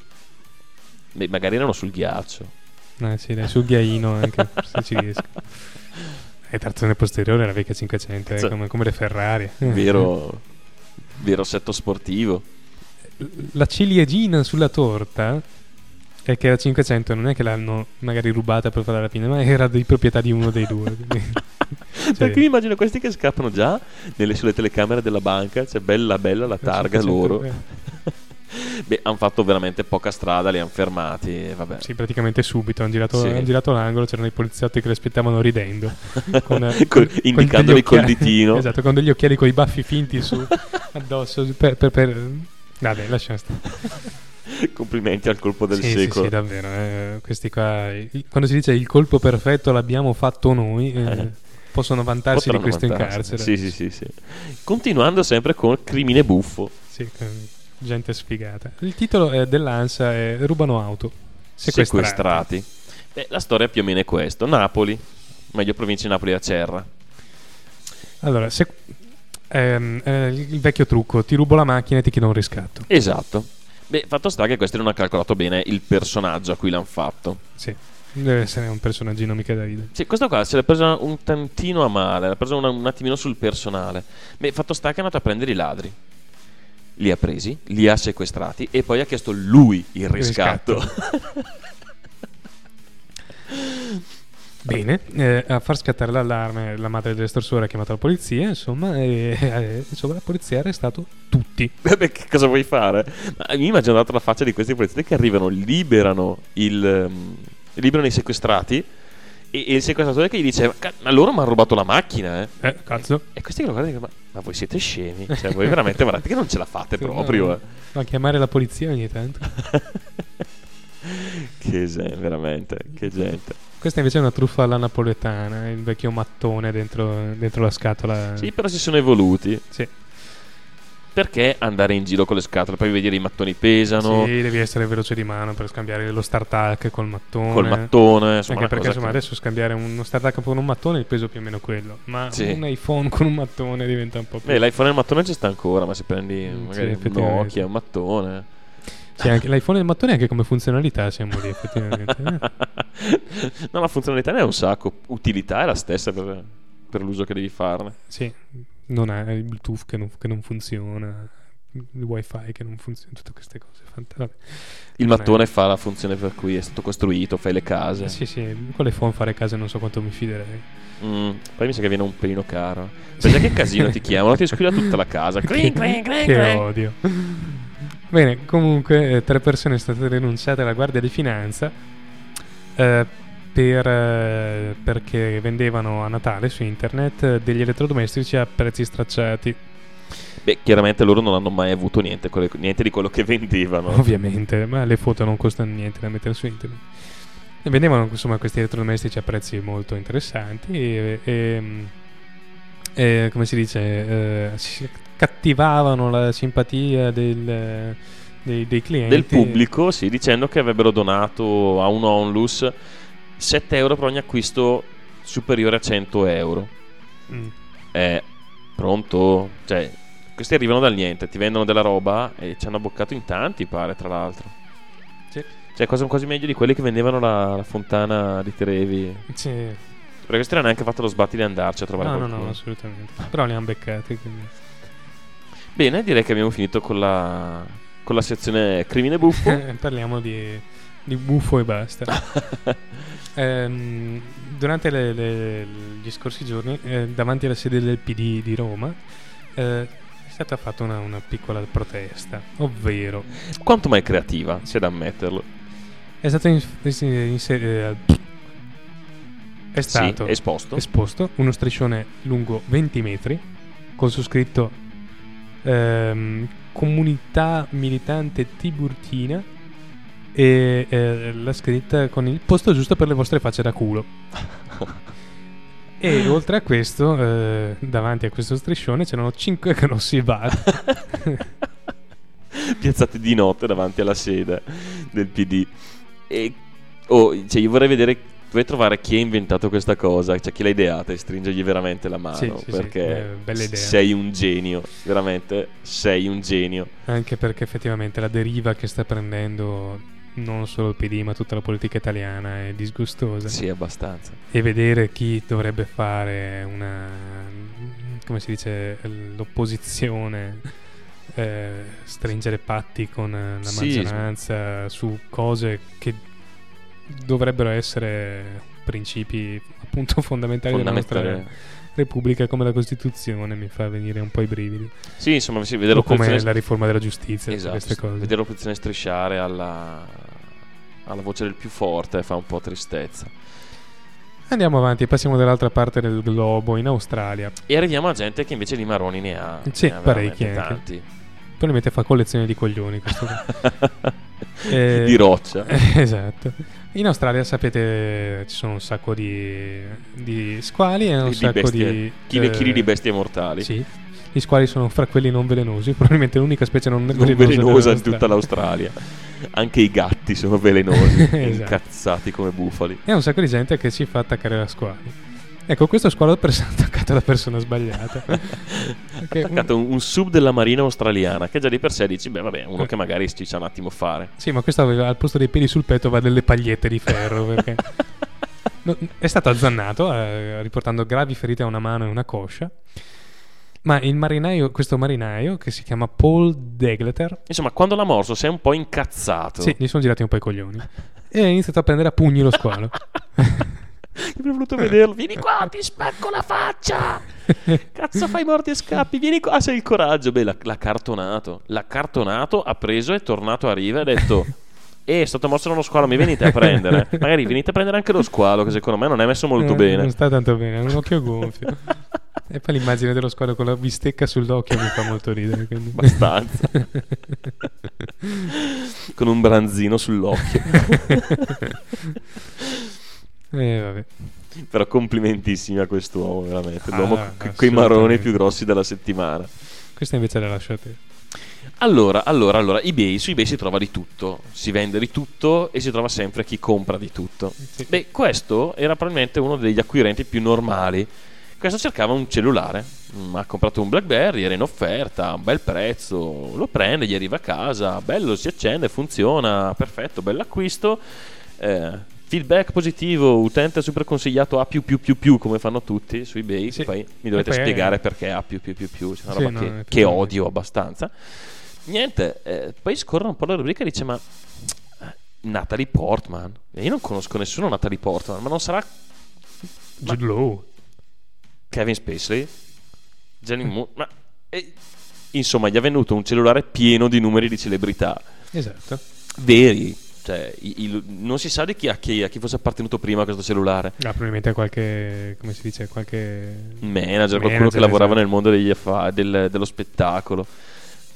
Beh, magari erano sul ghiaccio. eh sì dai sul ghiaino anche se ci riesco E trazione posteriore la vecchia 500, eh, come, come le Ferrari. Vero, vero assetto sportivo. La ciliegina sulla torta è che la 500 non è che l'hanno magari rubata per fare la rapina, ma era di proprietà di uno dei due. Cioè, Perché mi immagino questi che scappano già nelle, sulle telecamere della banca, cioè bella bella la targa 500, loro. eh, Beh, hanno fatto veramente poca strada, li hanno fermati vabbè. Sì, praticamente subito. Hanno girato, Sì. hanno girato l'angolo, c'erano i poliziotti che le aspettavano ridendo. Con, eh, con- indicandoli col ditino. esatto, con degli occhiali con i baffi finti su addosso. Per, per, per- Vabbè, lasciamo stare. Complimenti al colpo del sì, secolo. Sì, sì, davvero. eh, questi qua, quando si dice il colpo perfetto l'abbiamo fatto noi, eh, Eh. possono vantarsi di Potranno questo in vantarsi. carcere. Sì, sì, sì, sì. Continuando sempre con Crimine Buffo. Sì, gente sfigata. Il titolo eh, dell'ANSA è Rubano auto. Sequestrati. Sequestrati. Beh, la storia più o meno è questo. Napoli, meglio provincia di Napoli Acerra. Allora, se- ehm, eh, il vecchio trucco, ti rubo la macchina e ti chiedo un riscatto. Esatto. Beh, fatto sta che questo non ha calcolato bene il personaggio a cui l'hanno fatto. Sì, deve essere un personaggino mica da ridere. Sì, questo qua se l'ha presa un tantino a male, l'ha presa una- un attimino sul personale. Beh, fatto sta che è andato a prendere i ladri. Li ha presi, li ha sequestrati e poi ha chiesto lui il riscatto. Bene, eh, a far scattare l'allarme la madre dell'estorsore ha chiamato la polizia, insomma, e, eh, insomma la polizia ha arrestato tutti. Beh, che cosa vuoi fare? Ma mi immagino la faccia di questi poliziotti che arrivano, liberano, il, ehm, liberano i sequestrati e, e il sequestratore che gli dice "Ca- ma loro mi hanno rubato la macchina eh. Eh, cazzo. e questi che lo guardano e dicono ma, ma voi siete scemi cioè voi veramente guardate che non ce la fate proprio eh. Ma chiamare la polizia ogni tanto. che gente veramente che gente Questa invece è una truffa alla napoletana, il vecchio mattone dentro, dentro la scatola. sì però si sono evoluti Sì. Perché andare in giro con le scatole poi vedere i mattoni pesano Sì, devi essere veloce di mano per scambiare lo start col mattone. col mattone insomma Anche perché insomma che- adesso scambiare uno start con un mattone il peso più o meno quello. Ma Sì. un iPhone con un mattone diventa un po' più. Beh, l'iPhone e il mattone ci sta ancora, ma se prendi magari sì, un. Nokia, un mattone. Sì, anche l'iPhone e il mattone anche come funzionalità siamo lì effettivamente. Eh, no, la funzionalità ne è un sacco. Utilità è la stessa per, per l'uso che devi farne. sì, non ha il Bluetooth che non, che non funziona, il wifi che non funziona, tutte queste cose. fant-. Il Non è- mattone fa la funzione per cui è stato costruito, fai le case. Sì, sì, con l'iPhone fare case non so quanto mi fiderei. Mm, poi mi sa che viene un pelino caro. Pensa che casino ti chiamano, ti squilla tutta la casa. Cling, cling, cling, che cling. odio. Bene, comunque eh, tre persone sono state denunciate alla Guardia di Finanza eh, per, eh, perché vendevano a Natale su internet eh, degli elettrodomestici a prezzi stracciati. Beh, chiaramente loro non hanno mai avuto niente, niente di quello che vendevano. Ovviamente, ma le foto non costano niente da mettere su internet. E vendevano insomma questi elettrodomestici a prezzi molto interessanti e, e, e, come si dice, eh, cattivavano la simpatia del- dei, dei clienti. Del pubblico, sì, dicendo che avrebbero donato a un onlus 7 euro per ogni acquisto superiore a 100 euro. Mm. È pronto? Cioè, questi arrivano dal niente, ti vendono della roba e ci hanno abboccato in tanti, pare, tra l'altro. Sì. Cioè, quasi, quasi meglio di quelli che vendevano la, la fontana di Trevi. Sì. Perché questi non hanno neanche fatto lo sbatti di andarci a trovare No, no, qualcuno. no, assolutamente. Però li hanno beccati. Quindi. Bene, direi che abbiamo finito con la, con la sezione crimine buffo. Parliamo di, di buffo e basta. Ehm, durante le- le- gli scorsi giorni, eh, davanti alla sede del PD di Roma, eh, è stata fatta una, una piccola protesta, ovvero Quanto mai creativa, c'è da ammetterlo. è stato in- in- in- eh, è stato Sì, esposto. esposto uno striscione lungo 20 metri con su scritto ehm, comunità militante tiburtina e eh, la scritta con il posto giusto per le vostre facce da culo e oltre a questo eh, davanti a questo striscione c'erano 5 grossi bar piazzati di notte davanti alla sede del PD. E oh, cioè, io vorrei vedere, vorrei trovare chi ha inventato questa cosa, cioè chi l'ha ideata e stringergli veramente la mano. Sì, sì, sì, perché eh, bella idea. sei un genio, veramente sei un genio. anche perché effettivamente la deriva che sta prendendo non solo il PD ma tutta la politica italiana è disgustosa. Sì, abbastanza. E vedere chi dovrebbe fare una, come si dice, l'opposizione, eh, stringere patti con la Sì, maggioranza su cose che dovrebbero essere principi appunto fondamentali della Fondamentale. nostra Repubblica come la Costituzione mi fa venire un po' i brividi. Sì, insomma, sì, vedere O come l'opposizione la riforma della giustizia, Esatto, queste cose. vedere l'opposizione strisciare alla, alla voce del più forte fa un po' tristezza. Andiamo avanti, passiamo dall'altra parte del globo, in Australia. E arriviamo a gente che invece di maroni ne ha, Sì, ne ha parecchi anche. tanti. Probabilmente fa collezione di coglioni questo. Eh, di roccia. esatto. In Australia sapete ci sono un sacco di, di squali e un Di sacco bestie- di... chili e eh, chili di bestie mortali. Sì. Gli squali sono fra quelli non velenosi, probabilmente l'unica specie non, Non velenosa, velenosa in tutta l'Australia. Anche i gatti sono velenosi, Esatto. incazzati come bufali. E un sacco di gente che si fa attaccare da squali. Ecco, questo squalo è pres- attaccato alla persona sbagliata. Perché attaccato un, un sub della marina australiana che già di per sé dici, beh vabbè, uno che magari ci sa un attimo fare. Sì, ma questo aveva al posto dei peli sul petto aveva delle pagliette di ferro. Perché No, è stato azzannato, eh, riportando gravi ferite a una mano e una coscia. Ma il marinaio, questo marinaio, che si chiama Paul Degleter, Insomma, quando l'ha morso sei un po' incazzato. sì, gli sono girati un po' i coglioni. E ha iniziato a prendere a pugni lo squalo. Avrei voluto vederlo. Vieni qua, ti spacco la faccia. Cazzo, fai morti e scappi. Vieni qua, sei il coraggio. Beh, l'ha, l'ha cartonato. L'ha cartonato, ha preso, è tornato a riva e ha detto. Eh, è stato morso da uno squalo, mi venite a prendere. Magari venite a prendere anche lo squalo, che secondo me non è messo molto Eh, bene. Non sta tanto bene, ha un occhio gonfio. e poi l'immagine dello squalo con la bistecca sull'occhio mi fa molto ridere. quindi- Abbastanza. Con un branzino sull'occhio. Eh. Però complimentissimi a quest'uomo, veramente. L'uomo Ah, con i marroni più grossi della settimana. Questa invece la lascio a te. Allora, allora, allora, eBay, su eBay si trova di tutto, si vende di tutto e si trova sempre chi compra di tutto. Sì. Beh, questo era probabilmente uno degli acquirenti più normali. Questo cercava un cellulare, Mm, ha comprato un BlackBerry, era in offerta, un bel prezzo, lo prende, gli arriva a casa, bello, si accende, funziona, perfetto, bell'acquisto. Eh, feedback positivo, utente super consigliato A come fanno tutti su eBay. Sì. Poi mi dovete poi- spiegare perché A c'è una Sì, roba no, che, è che odio abbastanza. Niente, eh, poi scorre un po' la rubrica e dice: Ma eh, Natalie Portman, E io non conosco nessuno Natalie Portman, ma non sarà Jude Law. Kevin Spacey? Jenny Moore? Ma eh, insomma, gli è venuto un cellulare pieno di numeri di celebrità Esatto. veri. Cioè, i- i- non si sa di chi a, chi a chi fosse appartenuto prima questo cellulare. Ah, probabilmente qualche, come si dice, qualche... Manager, qualcuno Manager, che lavorava esatto. nel mondo degli affa- del- dello spettacolo.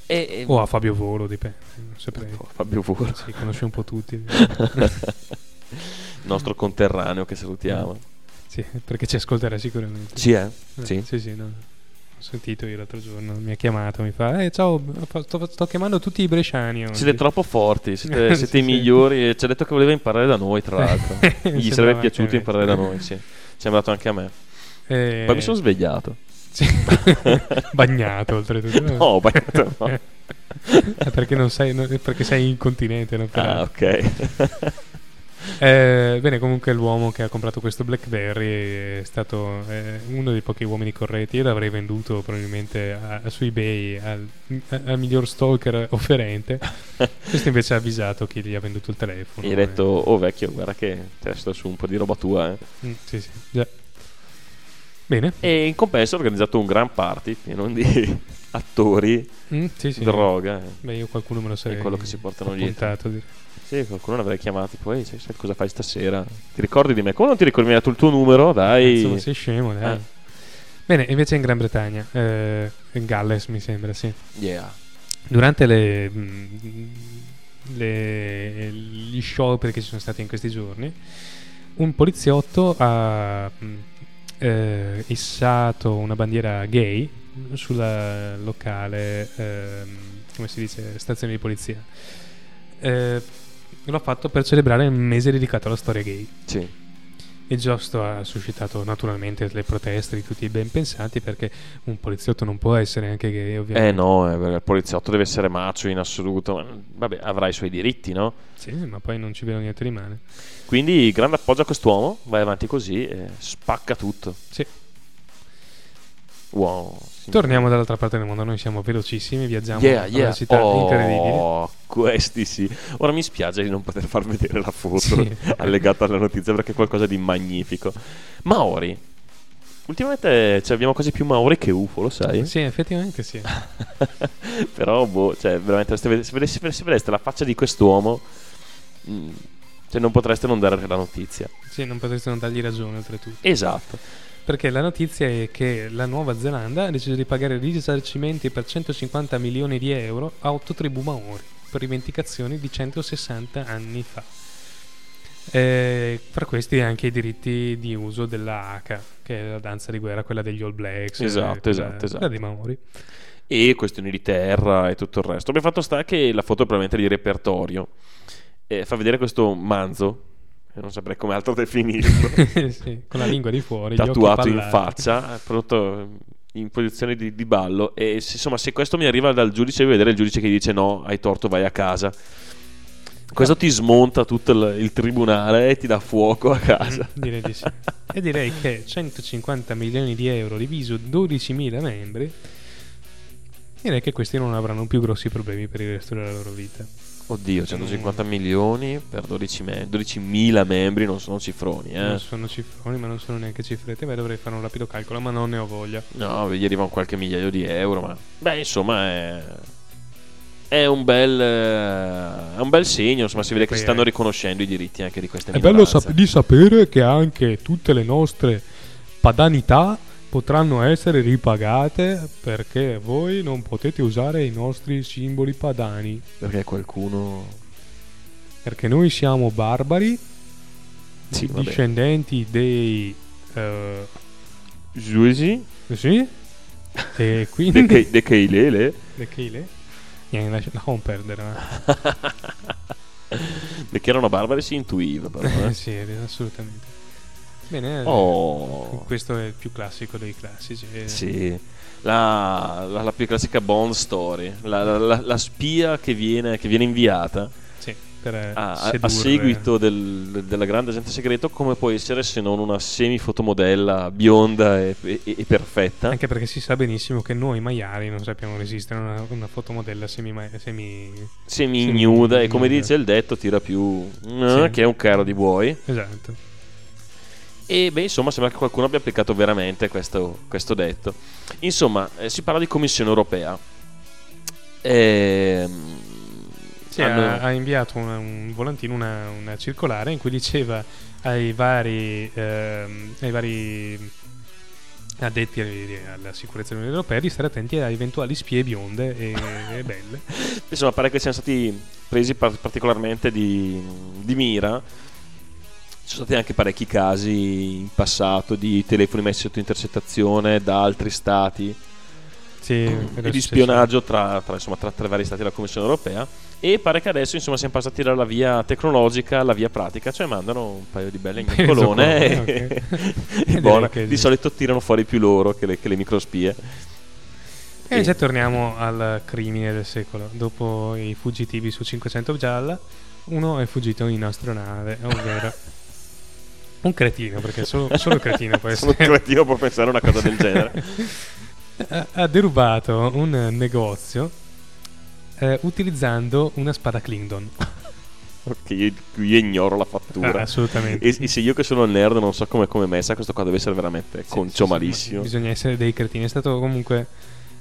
E, O a Fabio Volo, dipende. Non saprei. Fabio Volo. Sì, conosci un po' tutti. nostro conterraneo che salutiamo. sì, perché ci ascolterà sicuramente. Sì, eh? Eh, Sì. Sì, sì, no. Sentito io l'altro giorno, mi ha chiamato, mi fa, eh ciao, sto, sto chiamando tutti i bresciani oggi." Siete troppo forti, siete, Sì, siete i sì. migliori. e Ci ha detto che voleva imparare da noi, tra l'altro. Gli sarebbe piaciuto imparare da noi, sì. Ci è sembrato anche a me. Eh, Poi mi sono svegliato. sì. bagnato oltretutto. No, bagnato no. Eh, perché non sei, no, perché sei incontinente, no? Ah, ok. Eh, bene, comunque l'uomo che ha comprato questo Blackberry è stato eh, uno dei pochi uomini corretti. Io l'avrei venduto probabilmente a- a- su eBay al, a- al miglior stalker offerente. Questo invece ha avvisato chi gli ha venduto il telefono. Gli hai detto, oh vecchio, guarda che testo su un po' di roba tua. eh." Eh, mm, sì, sì, già. Bene. E in compenso ha organizzato un gran party pieno di attori, Mm, sì, sì. droga. eh. Beh, io qualcuno me lo sarei È quello che si portano dietro. appuntato, direi. Sì, qualcuno l'avrei chiamato. Poi, sai, sai cosa fai stasera? Ti ricordi di me? Come non ti ricordi? Mi hai dato il tuo numero? Dai. Insomma, sei scemo, dai. Eh. Bene, invece in Gran Bretagna, eh, in Galles mi sembra, sì. Yeah. Durante le, mm, le- gli scioperi che ci sono stati in questi giorni, un poliziotto ha mm, eh, issato una bandiera gay sulla locale, ehm, come si dice, stazione di polizia. Eh, l'ha fatto per celebrare il mese dedicato alla storia gay. Sì. Il gesto ha suscitato naturalmente le proteste di tutti i ben pensanti perché un poliziotto non può essere anche gay, ovviamente. Eh no, eh, il poliziotto deve essere macio in assoluto. Vabbè, avrà i suoi diritti, no? Sì, ma poi non ci vedo niente di male. Quindi grande appoggio a quest'uomo, vai avanti così e spacca tutto. Sì. Wow. Torniamo dall'altra parte del mondo, noi siamo velocissimi, viaggiamo Yeah, a yeah. velocità. Oh, questi sì. Ora mi spiace di non poter far vedere la foto Sì. allegata alla notizia perché è qualcosa di magnifico. Maori. Ultimamente cioè, abbiamo quasi più Maori che UFO, lo sai? Sì, effettivamente sì. Però, boh, cioè, veramente, se vedeste, se vedeste- se vedeste la faccia di quest'uomo, mm, cioè, non potreste non dare la notizia. Sì, non potreste non dargli ragione oltretutto. Esatto. Perché la notizia è che la Nuova Zelanda ha deciso di pagare risarcimenti per 150 milioni di euro a otto tribù maori per rivendicazioni di 160 anni fa. Eh, fra questi anche i diritti di uso della haka, che è la danza di guerra, quella degli All Blacks, eh, Esatto, quella- esatto, esatto. quella dei maori. E questioni di terra e tutto il resto. Abbiamo fatto sta che la foto è probabilmente di repertorio. E fa vedere questo manzo, non saprei come altro definirlo, Sì, con la lingua di fuori, tatuato in faccia, prodotto in posizione di, di ballo. E se- insomma, se questo mi arriva dal giudice, devo vedere il giudice che dice no, hai torto, vai a casa. Questo ti smonta tutto il, il tribunale e ti dà fuoco a casa. Mm, direi di sì. E direi che 150 milioni di euro diviso 12.000 membri, direi che questi non avranno più grossi problemi per il resto della loro vita. Oddio, 150 milioni per 12 me- 12.000 membri non sono cifroni, eh. Non sono cifroni, ma non sono neanche cifrette. Beh, dovrei fare un rapido calcolo, ma non ne ho voglia. No, gli arriva un qualche migliaio di euro, ma... Beh, insomma, è... È un bel, è un bel segno, insomma, si vede che si stanno riconoscendo i diritti anche di queste È bello minoranze. sap- di sapere che anche tutte le nostre padanità potranno essere ripagate perché voi non potete usare i nostri simboli padani. Perché qualcuno... Perché noi siamo barbari, Sì, discendenti dei... eh, Giusi? sì? E quindi... De, de Keilele? De Keile? Niente, lascia- lasciamo perdere. Perché erano barbari si intuiva, però. eh. sì, assolutamente. Bene, eh, Oh, questo è il più classico dei classici. eh. sì. La, la- la più classica Bond story. La, la- spia che viene, che viene inviata Sì, eh, a, a- seguito del, della grande agente segreto, come può essere se non una semi-fotomodella bionda e, e- e perfetta? Anche perché si sa benissimo che noi maiali non sappiamo resistere a una, una fotomodella semi, semi... Semi-ignuda e come Semi-ignuda. dice il detto tira più Sì. che è un carro di buoi. Esatto. E beh, insomma, sembra che qualcuno abbia applicato veramente questo, questo detto. Insomma, eh, si parla di Commissione europea. Ehm, Sì, hanno- ha, inviato una- un volantino, una, una circolare in cui diceva ai vari, ehm, ai vari addetti alla sicurezza dell'Unione Europea di stare attenti a eventuali spie bionde e, e belle. Insomma, pare che siano stati presi par- particolarmente di, di mira. Ci sono stati anche parecchi casi in passato di telefoni messi sotto intercettazione da altri stati Sì, e era di spionaggio tra, tra, insomma, tra, tra i vari stati della Commissione europea. E pare che adesso insomma, siamo passati dalla via tecnologica alla via pratica, cioè mandano un paio di belle gnoccolone e, zoccolone, ok. e buona. Di solito tirano fuori più loro che le, che le microspie. E già torniamo al crimine del secolo. Dopo i fuggitivi su 500 gialla, uno è fuggito in astronave, ovvero un cretino, perché solo, solo cretino può essere. cretino può pensare a una cosa del genere. ha, derubato un negozio eh, utilizzando una spada Klingon. Ok, io, io ignoro la fattura. Ah, assolutamente. E, e se io che sono nerd non so come è messa, questo qua deve essere veramente Sì, concio sì, sì, malissimo. Bisogna essere dei cretini. È stato comunque.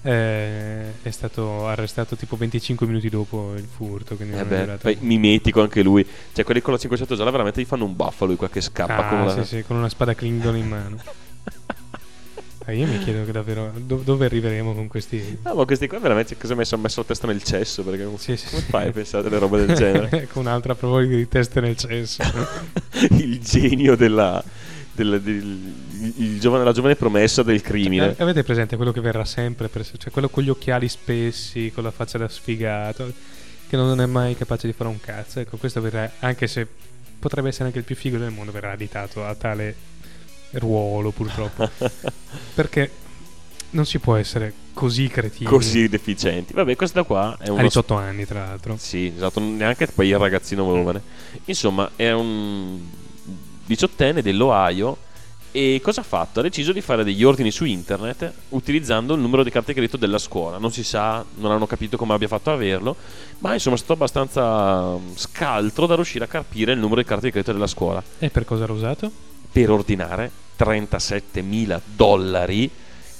Eh, è stato arrestato tipo 25 minuti dopo il furto. Quindi Eh beh, poi mimetico anche lui. Cioè, quelli con la 500 gialla veramente gli fanno un baffalo lui qua che scappa Ah, con la... sì, sì, con una spada Klingon in mano. Ah, io mi chiedo che davvero do- dove arriveremo con questi. No, ma questi qua veramente cosa mi sono messo la testa nel cesso? Perché Sì, sì, come sì. fai a pensare a delle robe del genere? con un'altra prova di testa nel cesso. il genio della... della- del- il- giovane- la giovane promessa del crimine. Eh, Avete presente quello che verrà sempre? cioè quello con gli occhiali spessi, con la faccia da sfigato, che non è mai capace di fare un cazzo. Ecco, questo verrà, anche se potrebbe essere anche il più figo del mondo, verrà additato a tale ruolo purtroppo. Perché non si può essere così cretini. Così deficienti. Vabbè, questa qua è A uno 18 anni, tra l'altro. Sì, esatto, neanche poi il ragazzino giovane. Insomma, è un diciottenne dell'Ohio e cosa ha fatto? Ha deciso di fare degli ordini su internet utilizzando il numero di carte credito della scuola. Non si sa, non hanno capito come abbia fatto a averlo, ma insomma è stato abbastanza scaltro da riuscire a capire il numero di carte di credito della scuola E per cosa l'ha usato? per ordinare 37.000 dollari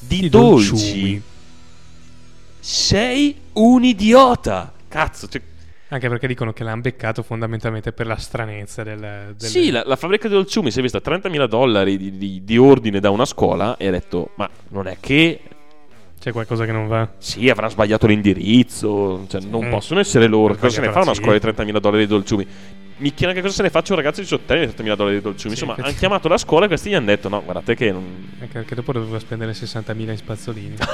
di, Di dolci. dolciumi. Sei un idiota! Cazzo, cioè, Anche perché dicono che l'hanno beccato fondamentalmente per la stranezza del... del- Sì, la, la fabbrica di dolciumi si è vista 30.000 dollari di, di- di ordine da una scuola e ha detto, ma non è che... C'è qualcosa che non va. Sì, avrà sbagliato l'indirizzo, cioè non Mm. possono essere loro. Cosa se ne fa una la scuola di 30.000 dollari di dolciumi? Mi chiede anche cosa se ne faccia un ragazzo di 18 anni di 30.000 dollari di dolciumi. Sì, Insomma, hanno chiamato la scuola e questi gli hanno detto, no, guardate che non... Anche perché dopo doveva spendere 60.000 in spazzolini.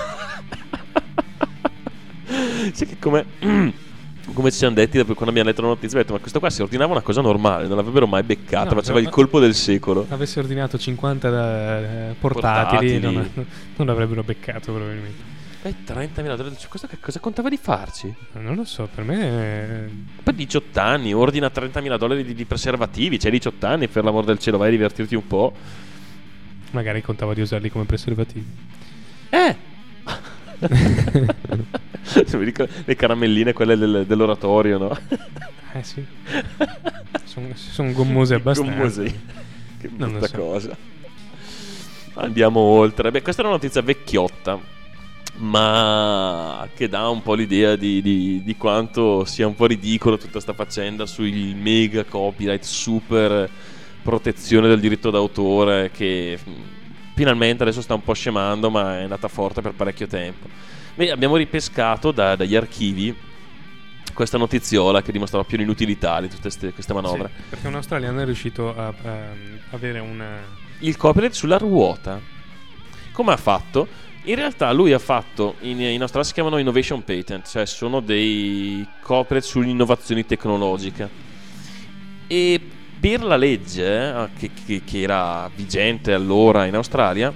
Sì che come... Come ci siamo detti dopo quando abbiamo letto la notizia, abbiamo detto, ma questo qua si ordinava una cosa normale, non l'avrebbero mai beccata, No, faceva il colpo del secolo. Avesse ordinato 50 da- eh, portatili, Portatili. Non, non l'avrebbero beccato probabilmente. E 30.000 dollari, questo che cosa contava di farci? Non lo so, per me... eh, Per 18 anni, ordina 30.000 dollari di, di preservativi, c'hai 18 anni, per l'amor del cielo, vai a divertirti un po'. magari contava di usarli come preservativi. Eh! Le caramelline, quelle del- dell'oratorio, no? Eh sì. Sono, sono gommose abbastanza. Gommose. Che brutta so. cosa. Andiamo oltre. Beh, questa è una notizia vecchiotta, ma che dà un po' l'idea di, di- di quanto sia un po' ridicolo tutta questa faccenda sui mega copyright, super protezione del diritto d'autore che finalmente adesso sta un po' scemando, ma è andata forte per parecchio tempo. Beh, abbiamo ripescato da- dagli archivi questa notiziola che dimostrava più l'inutilità di tutte queste, queste manovre. Sì, perché un australiano è riuscito a, a avere una... il copyright sulla ruota. Come ha fatto? In realtà lui ha fatto, in, in Australia si chiamano innovation patent, cioè sono dei copyright sull'innovazione tecnologica. E per la legge eh, che, che- che era vigente allora in Australia,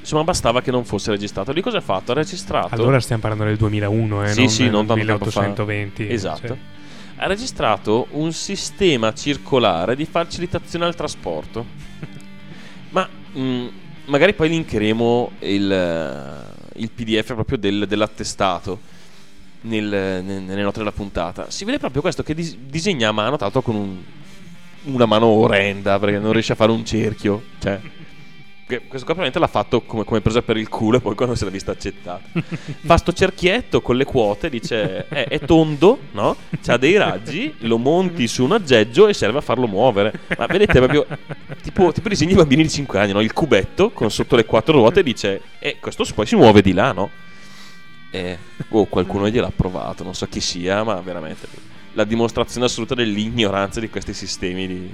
insomma bastava che non fosse registrato. Di cosa ha fatto? Ha registrato... Allora stiamo parlando del 2001, eh, Sì, non sì, non tanto tempo fa. 1820. Esatto. cioè. Ha registrato un sistema circolare di facilitazione al trasporto. Ma mh, magari poi linkeremo il, il PDF proprio del- dell'attestato nel- nel- nelle note della puntata. Si vede proprio questo che dis- disegna a mano, tra l'altro con un- una mano orrenda perché non riesce a fare un cerchio. Cioè, questo qua probabilmente l'ha fatto come, come presa per il culo e poi quando se l'ha vista accettata. Fa sto cerchietto con le quote, dice "Eh, è tondo, no? C'ha dei raggi, lo monti su un aggeggio e serve a farlo muovere. Ma vedete proprio tipo, tipo disegni di bambini di 5 anni, no? Il cubetto con sotto le quattro ruote e dice e questo poi si muove di là, no? E oh, qualcuno gliel'ha provato, non so chi sia, ma veramente la dimostrazione assoluta dell'ignoranza di questi sistemi di,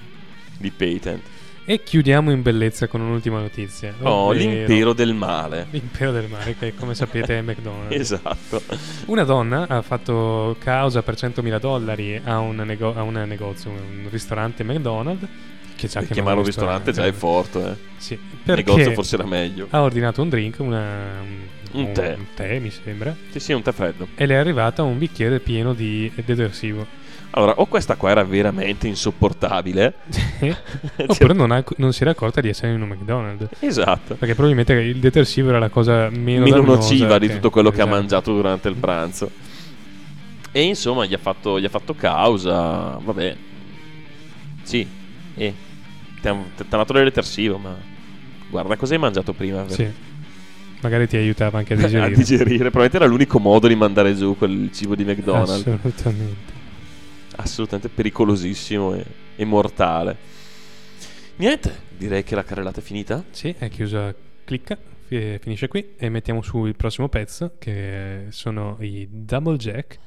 di patent. E chiudiamo in bellezza con un'ultima notizia. Oh, ovvero l'impero del male. L'impero del mare, che come sapete è McDonald's. Esatto. Una donna ha fatto causa per 100.000 dollari a un, nego- a un negozio, un ristorante McDonald's. Che già Per chiamare un ristorante già è forte, eh. Sì, Il perché negozio forse era meglio. ha ordinato un drink, una, Un tè. un tè mi sembra, Sì, sì, un tè freddo. e le è arrivata un bicchiere pieno di detersivo. Allora, o questa qua era veramente insopportabile. Oppure non, ha- non si era accorta di essere in un McDonald's. Esatto. Perché probabilmente il detersivo era la cosa meno, Meno nociva di tutto quello che ha esatto. mangiato durante il pranzo. E insomma, gli ha fatto, gli ha fatto causa. Vabbè, sì, eh, ti ha dato del detersivo, ma guarda cosa hai mangiato prima. Sì. Magari ti aiutava anche a a digerire. digerire. Probabilmente era l'unico modo di mandare giù quel cibo di McDonald's. Assolutamente. assolutamente pericolosissimo e, e mortale. Niente, direi che la carrellata è finita. Sì, è chiusa. Clicca, fi- finisce qui e mettiamo su il prossimo pezzo che sono i Double Jack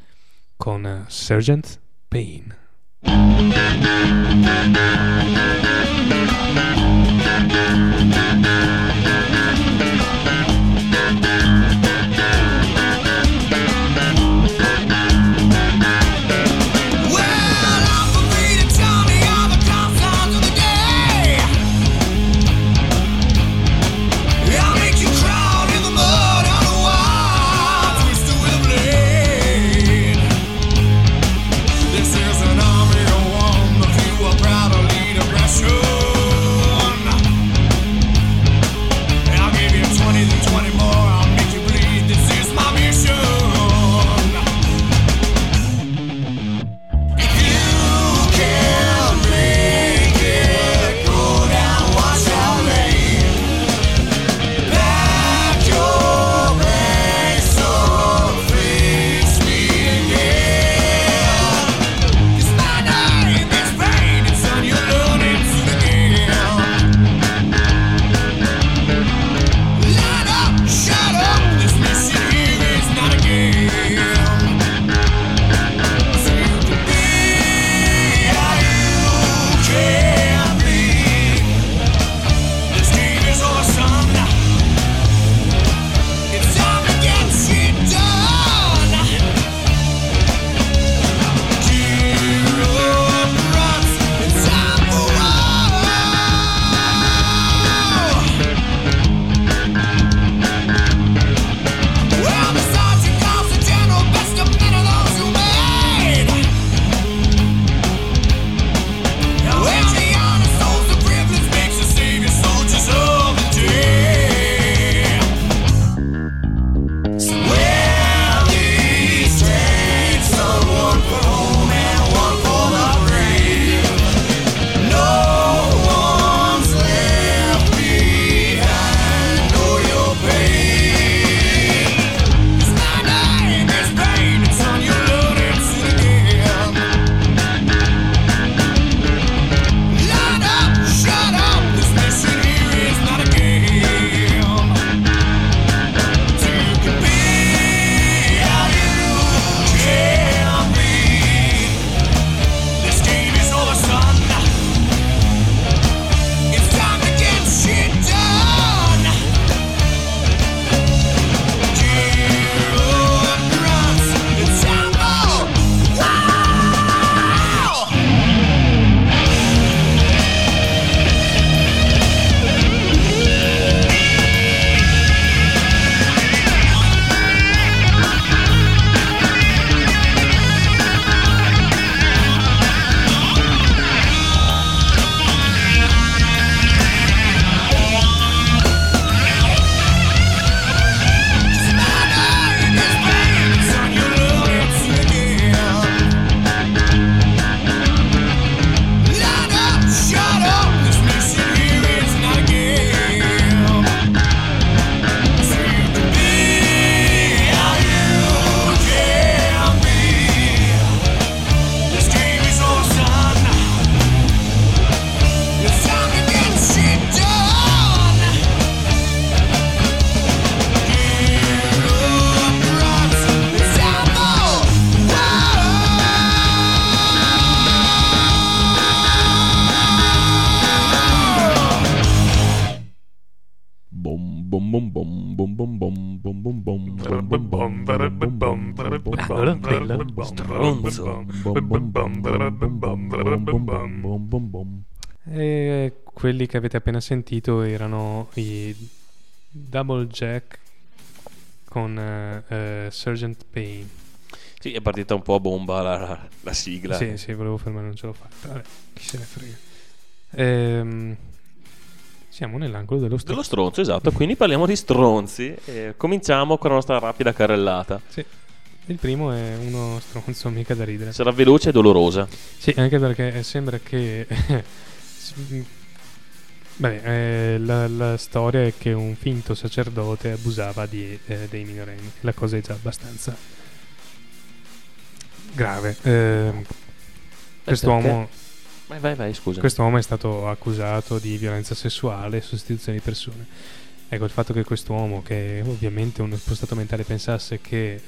con Sergeant Payne. Well, I'm che avete appena sentito erano i Double Jack con eh, Sergeant Payne. Sì, è partita un po' a bomba la, la- la sigla. Sì, sì, volevo fermare, non ce l'ho fatta. Vabbè, chi se ne frega. Ehm, siamo nell'angolo dello stronzo. Dello stronzo, esatto. Quindi parliamo di stronzi. E cominciamo con la nostra rapida carrellata. Sì. Il primo è uno stronzo mica da ridere. Sarà veloce e dolorosa. Sì, anche perché sembra che... Beh, eh, la, la storia è che un finto sacerdote abusava di, eh, dei minorenni. La cosa è già abbastanza grave. Eh, quest'uomo, Vai, vai, vai, scusa. quest'uomo è stato accusato di violenza sessuale e sostituzione di persone. Ecco, il fatto che quest'uomo, che ovviamente uno spostato mentale pensasse che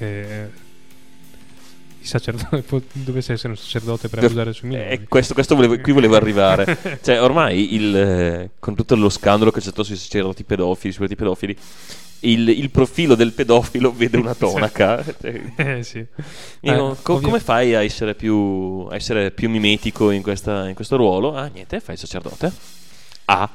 dovesse essere un sacerdote per abusare sui minori. Eh, questo, questo volevo- qui volevo arrivare. cioè, ormai il, eh, con tutto lo scandalo che c'è stato sui sacerdoti pedofili, sui pedofili, il, il profilo del pedofilo vede una tonaca. Cioè, Eh sì. io- Eh, co- come fai a essere più, a essere più mimetico in, questa- in questo ruolo? Ah, niente, fai il sacerdote. Ah,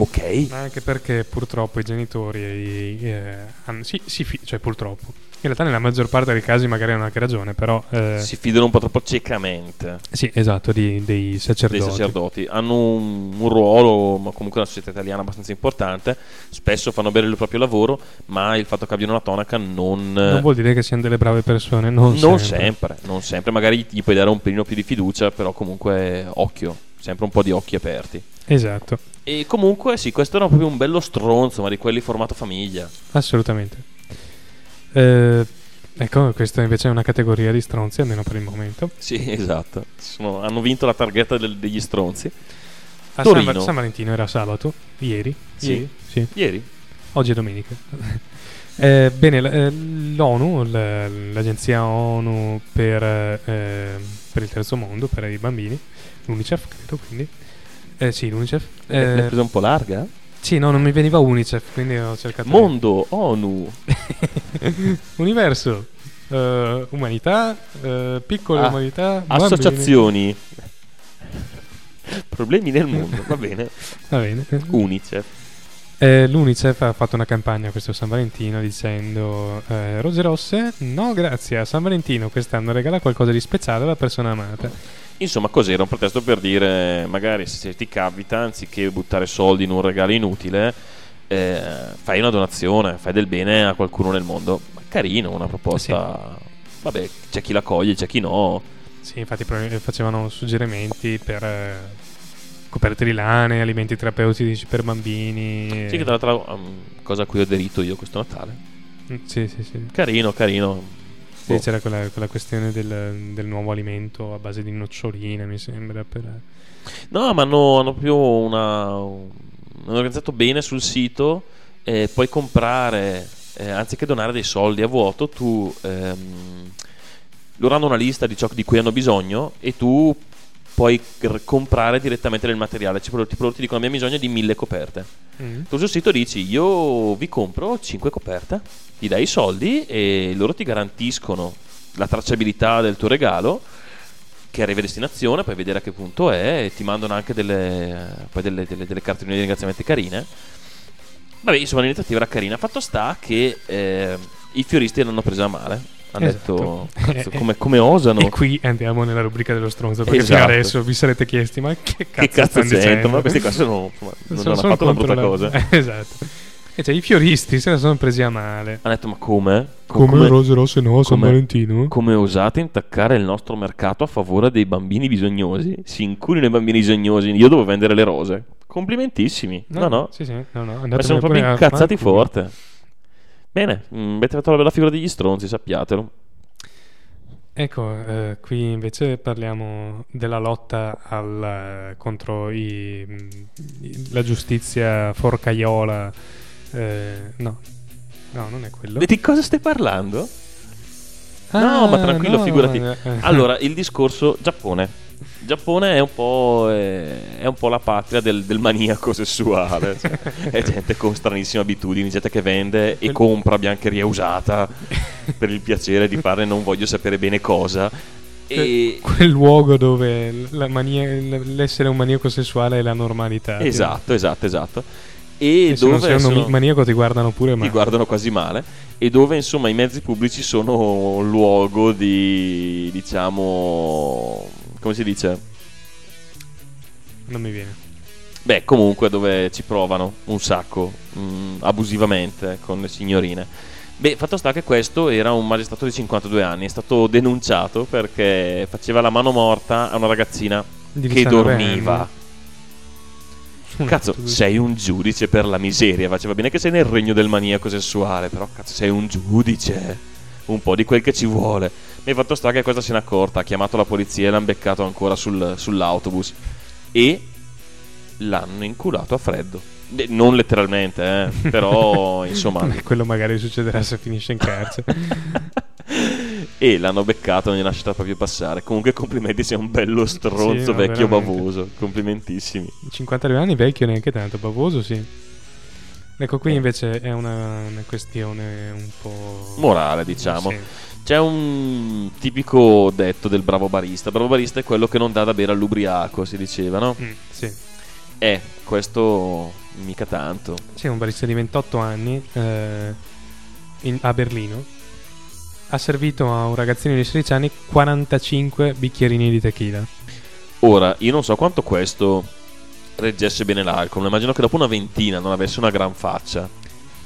ok. Ma anche perché purtroppo i genitori eh, hanno, sì, sì, fi- cioè purtroppo. In realtà nella maggior parte dei casi magari hanno anche ragione, però eh, Si fidano un po' troppo ciecamente sì, esatto, di- dei dei sacerdoti. sacerdoti. Hanno un, un ruolo, ma comunque una società italiana abbastanza importante. Spesso fanno bene il proprio lavoro, ma il fatto che abbiano una tonaca non, Non vuol dire che siano delle brave persone, non, non sempre. sempre. non sempre. Magari gli puoi dare un pelino più di fiducia, però comunque occhio, sempre un po' di occhi aperti. Esatto, E comunque sì, questo era proprio un bello stronzo, ma di quelli formato famiglia. assolutamente. Eh, ecco, questa invece è una categoria di stronzi, almeno per il momento. Sì, esatto. Sono- hanno vinto la targhetta del- degli stronzi. A Torino. San, San Valentino era sabato, ieri. Sì. Ieri? sì. Ieri. Oggi è domenica. Eh, bene, l- eh, l'ONU, l- l'agenzia ONU per, eh, per il terzo mondo, per i bambini, l'UNICEF, credo quindi. Eh, sì, l'UNICEF. L'hai Eh, presa un po' larga? sì, no, non mi veniva UNICEF, quindi ho cercato. Mondo, ONU. Universo, eh, umanità, eh, piccole Ah, umanità, bambini. Associazioni. Problemi nel mondo, va bene. Va bene. Unicef. Eh, L'UNICEF ha fatto una campagna questo San Valentino dicendo eh, Rose rosse, no grazie a San Valentino quest'anno regala qualcosa di speciale alla persona amata. Insomma, cos'era un pretesto per dire, magari se ti capita, anziché buttare soldi in un regalo inutile, eh, fai una donazione, fai del bene a qualcuno nel mondo. Carino, una proposta. Vabbè, c'è chi la coglie, c'è chi no. Sì, infatti facevano suggerimenti per eh, coperte di lane, alimenti terapeutici per bambini. Sì, che tra l'altro, um, cosa a cui ho aderito io questo Natale. Mm, Sì, sì, sì. Carino, carino. Sì, Boh. c'era quella, quella questione del, del nuovo alimento a base di noccioline, mi sembra. Per... No, ma hanno, hanno proprio una. un- hanno organizzato bene sul sito. E puoi comprare, eh, anziché donare dei soldi a vuoto, tu. ehm, loro hanno una lista di ciò di cui hanno bisogno e tu puoi gr- comprare direttamente del materiale. Tipo, tipo loro ti dicono abbiamo bisogno di mille coperte. Mm. Tu sul sito dici io vi compro 5 coperte, gli dai i soldi e loro ti garantiscono la tracciabilità del tuo regalo che arriva a destinazione, puoi vedere a che punto è e ti mandano anche delle, poi delle, delle, delle cartoline di ringraziamenti carine. Vabbè, insomma l'iniziativa era carina. Fatto sta che eh, i fioristi l'hanno presa male. Hanno Esatto. detto, "Cazzo, come, come osano? E qui andiamo nella rubrica dello stronzo. Perché Esatto. fino adesso vi sarete chiesti: ma che cazzo, che cazzo stanno c'entra? dicendo? Ma questi qua sono, insomma, non Sono- hanno sono fatto una brutta la- cosa. esatto. E cioè, i fioristi se la sono presi a male. Hanno detto ma come? rose rosse no, San Valentino? Come osate intaccare il nostro mercato a favore dei bambini bisognosi? Si inculino i bambini bisognosi, io devo vendere le rose. Complimentissimi. No, no. Sì, sì, no, no. Ma sono proprio incazzati forte. Bene, mm, avete fatto la bella figura degli stronzi, sappiatelo. Ecco, eh, qui invece parliamo della lotta al, contro i- i- la giustizia forcaiola. eh, no, no, non è quello. Di cosa stai parlando? Ah, no, ma tranquillo, no, figurati. eh, eh. Allora, il discorso Giappone. Il Giappone è un po', è, è un po' la patria del, del maniaco sessuale. cioè, è gente con stranissime abitudini, gente che vende e compra biancheria usata per il piacere di fare non voglio sapere bene cosa. E, Quel luogo dove mania- l'essere un maniaco sessuale è la normalità. esatto, esatto, esatto. E, E se non dove sei sono- maniaco ti guardano pure ti male. guardano quasi male e dove insomma i mezzi pubblici sono luogo di diciamo come si dice Non mi viene. beh comunque dove ci provano un sacco mm, abusivamente con le signorine beh fatto sta che questo era un magistrato di 52 anni è stato denunciato perché faceva la mano morta a una ragazzina che 19 dormiva anni. Cazzo, sei un giudice per la miseria. Faceva bene che sei nel regno del maniaco sessuale, però cazzo, sei un giudice. Un po' di quel che ci vuole. Mi hai fatto sta che questa se n'è accorta. Ha chiamato la polizia e l'hanno beccato ancora sul- sull'autobus. E l'hanno inculato a freddo. Beh, non letteralmente, eh. però insomma. Quello magari succederà se finisce in carcere. e l'hanno beccato, non gli ha lasciato proprio passare. Comunque, complimenti, sei un bello stronzo Sì, no, vecchio veramente. bavoso. Complimentissimi. 52 anni vecchio neanche tanto, bavoso sì. Ecco, qui invece è una, una questione un po'... Morale, diciamo. Sì. C'è un tipico detto del bravo barista. Bravo barista è quello che non dà da bere all'ubriaco, si diceva, no? Mm, sì. Eh, questo mica tanto. C'è un barista di 28 anni eh, in- a Berlino. Ha servito a un ragazzino di 16 anni 45 bicchierini di tequila. Ora, io non so quanto questo reggesse bene l'alcol, ma immagino che dopo una ventina non avesse una gran faccia.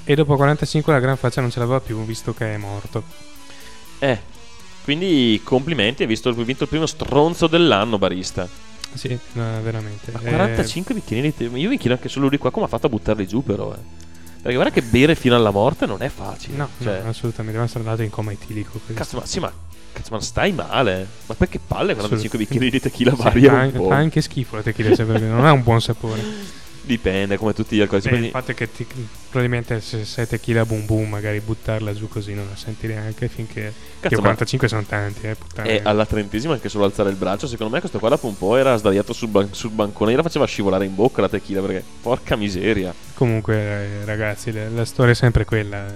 E dopo 45 la gran faccia non ce l'aveva più, visto che è morto. Eh, quindi complimenti, hai visto hai vinto il primo stronzo dell'anno barista. Sì, eh, veramente. Ma Eh, 45 bicchierini di tè. Io mi chiedo anche solo lui qua come ha fatto a buttarli giù però, eh. Perché guarda che bere fino alla morte non è facile. No, cioè, no, assolutamente. Deve essere andato in coma etilico. Cazzo, ma sì, ma, cazzo, ma stai male? Ma perché palle 45 Assolutamente. bicchieri di tequila Sì, varia po'? fa anche schifo la tequila, se perché non ha un buon sapore. Dipende, come tutti gli alcolici. Beh, il fatto è che ti- probabilmente se sei tequila boom boom, magari buttarla giù così non la senti neanche finché... Cazzo, che ma 45 sono tanti, eh, puttana. è alla trentesima anche solo alzare il braccio. Secondo me questo qua dopo un po' era sdraiato sul, ban- sul bancone e la faceva scivolare in bocca la tequila perché porca miseria. Comunque, eh, ragazzi, la, la storia è sempre quella.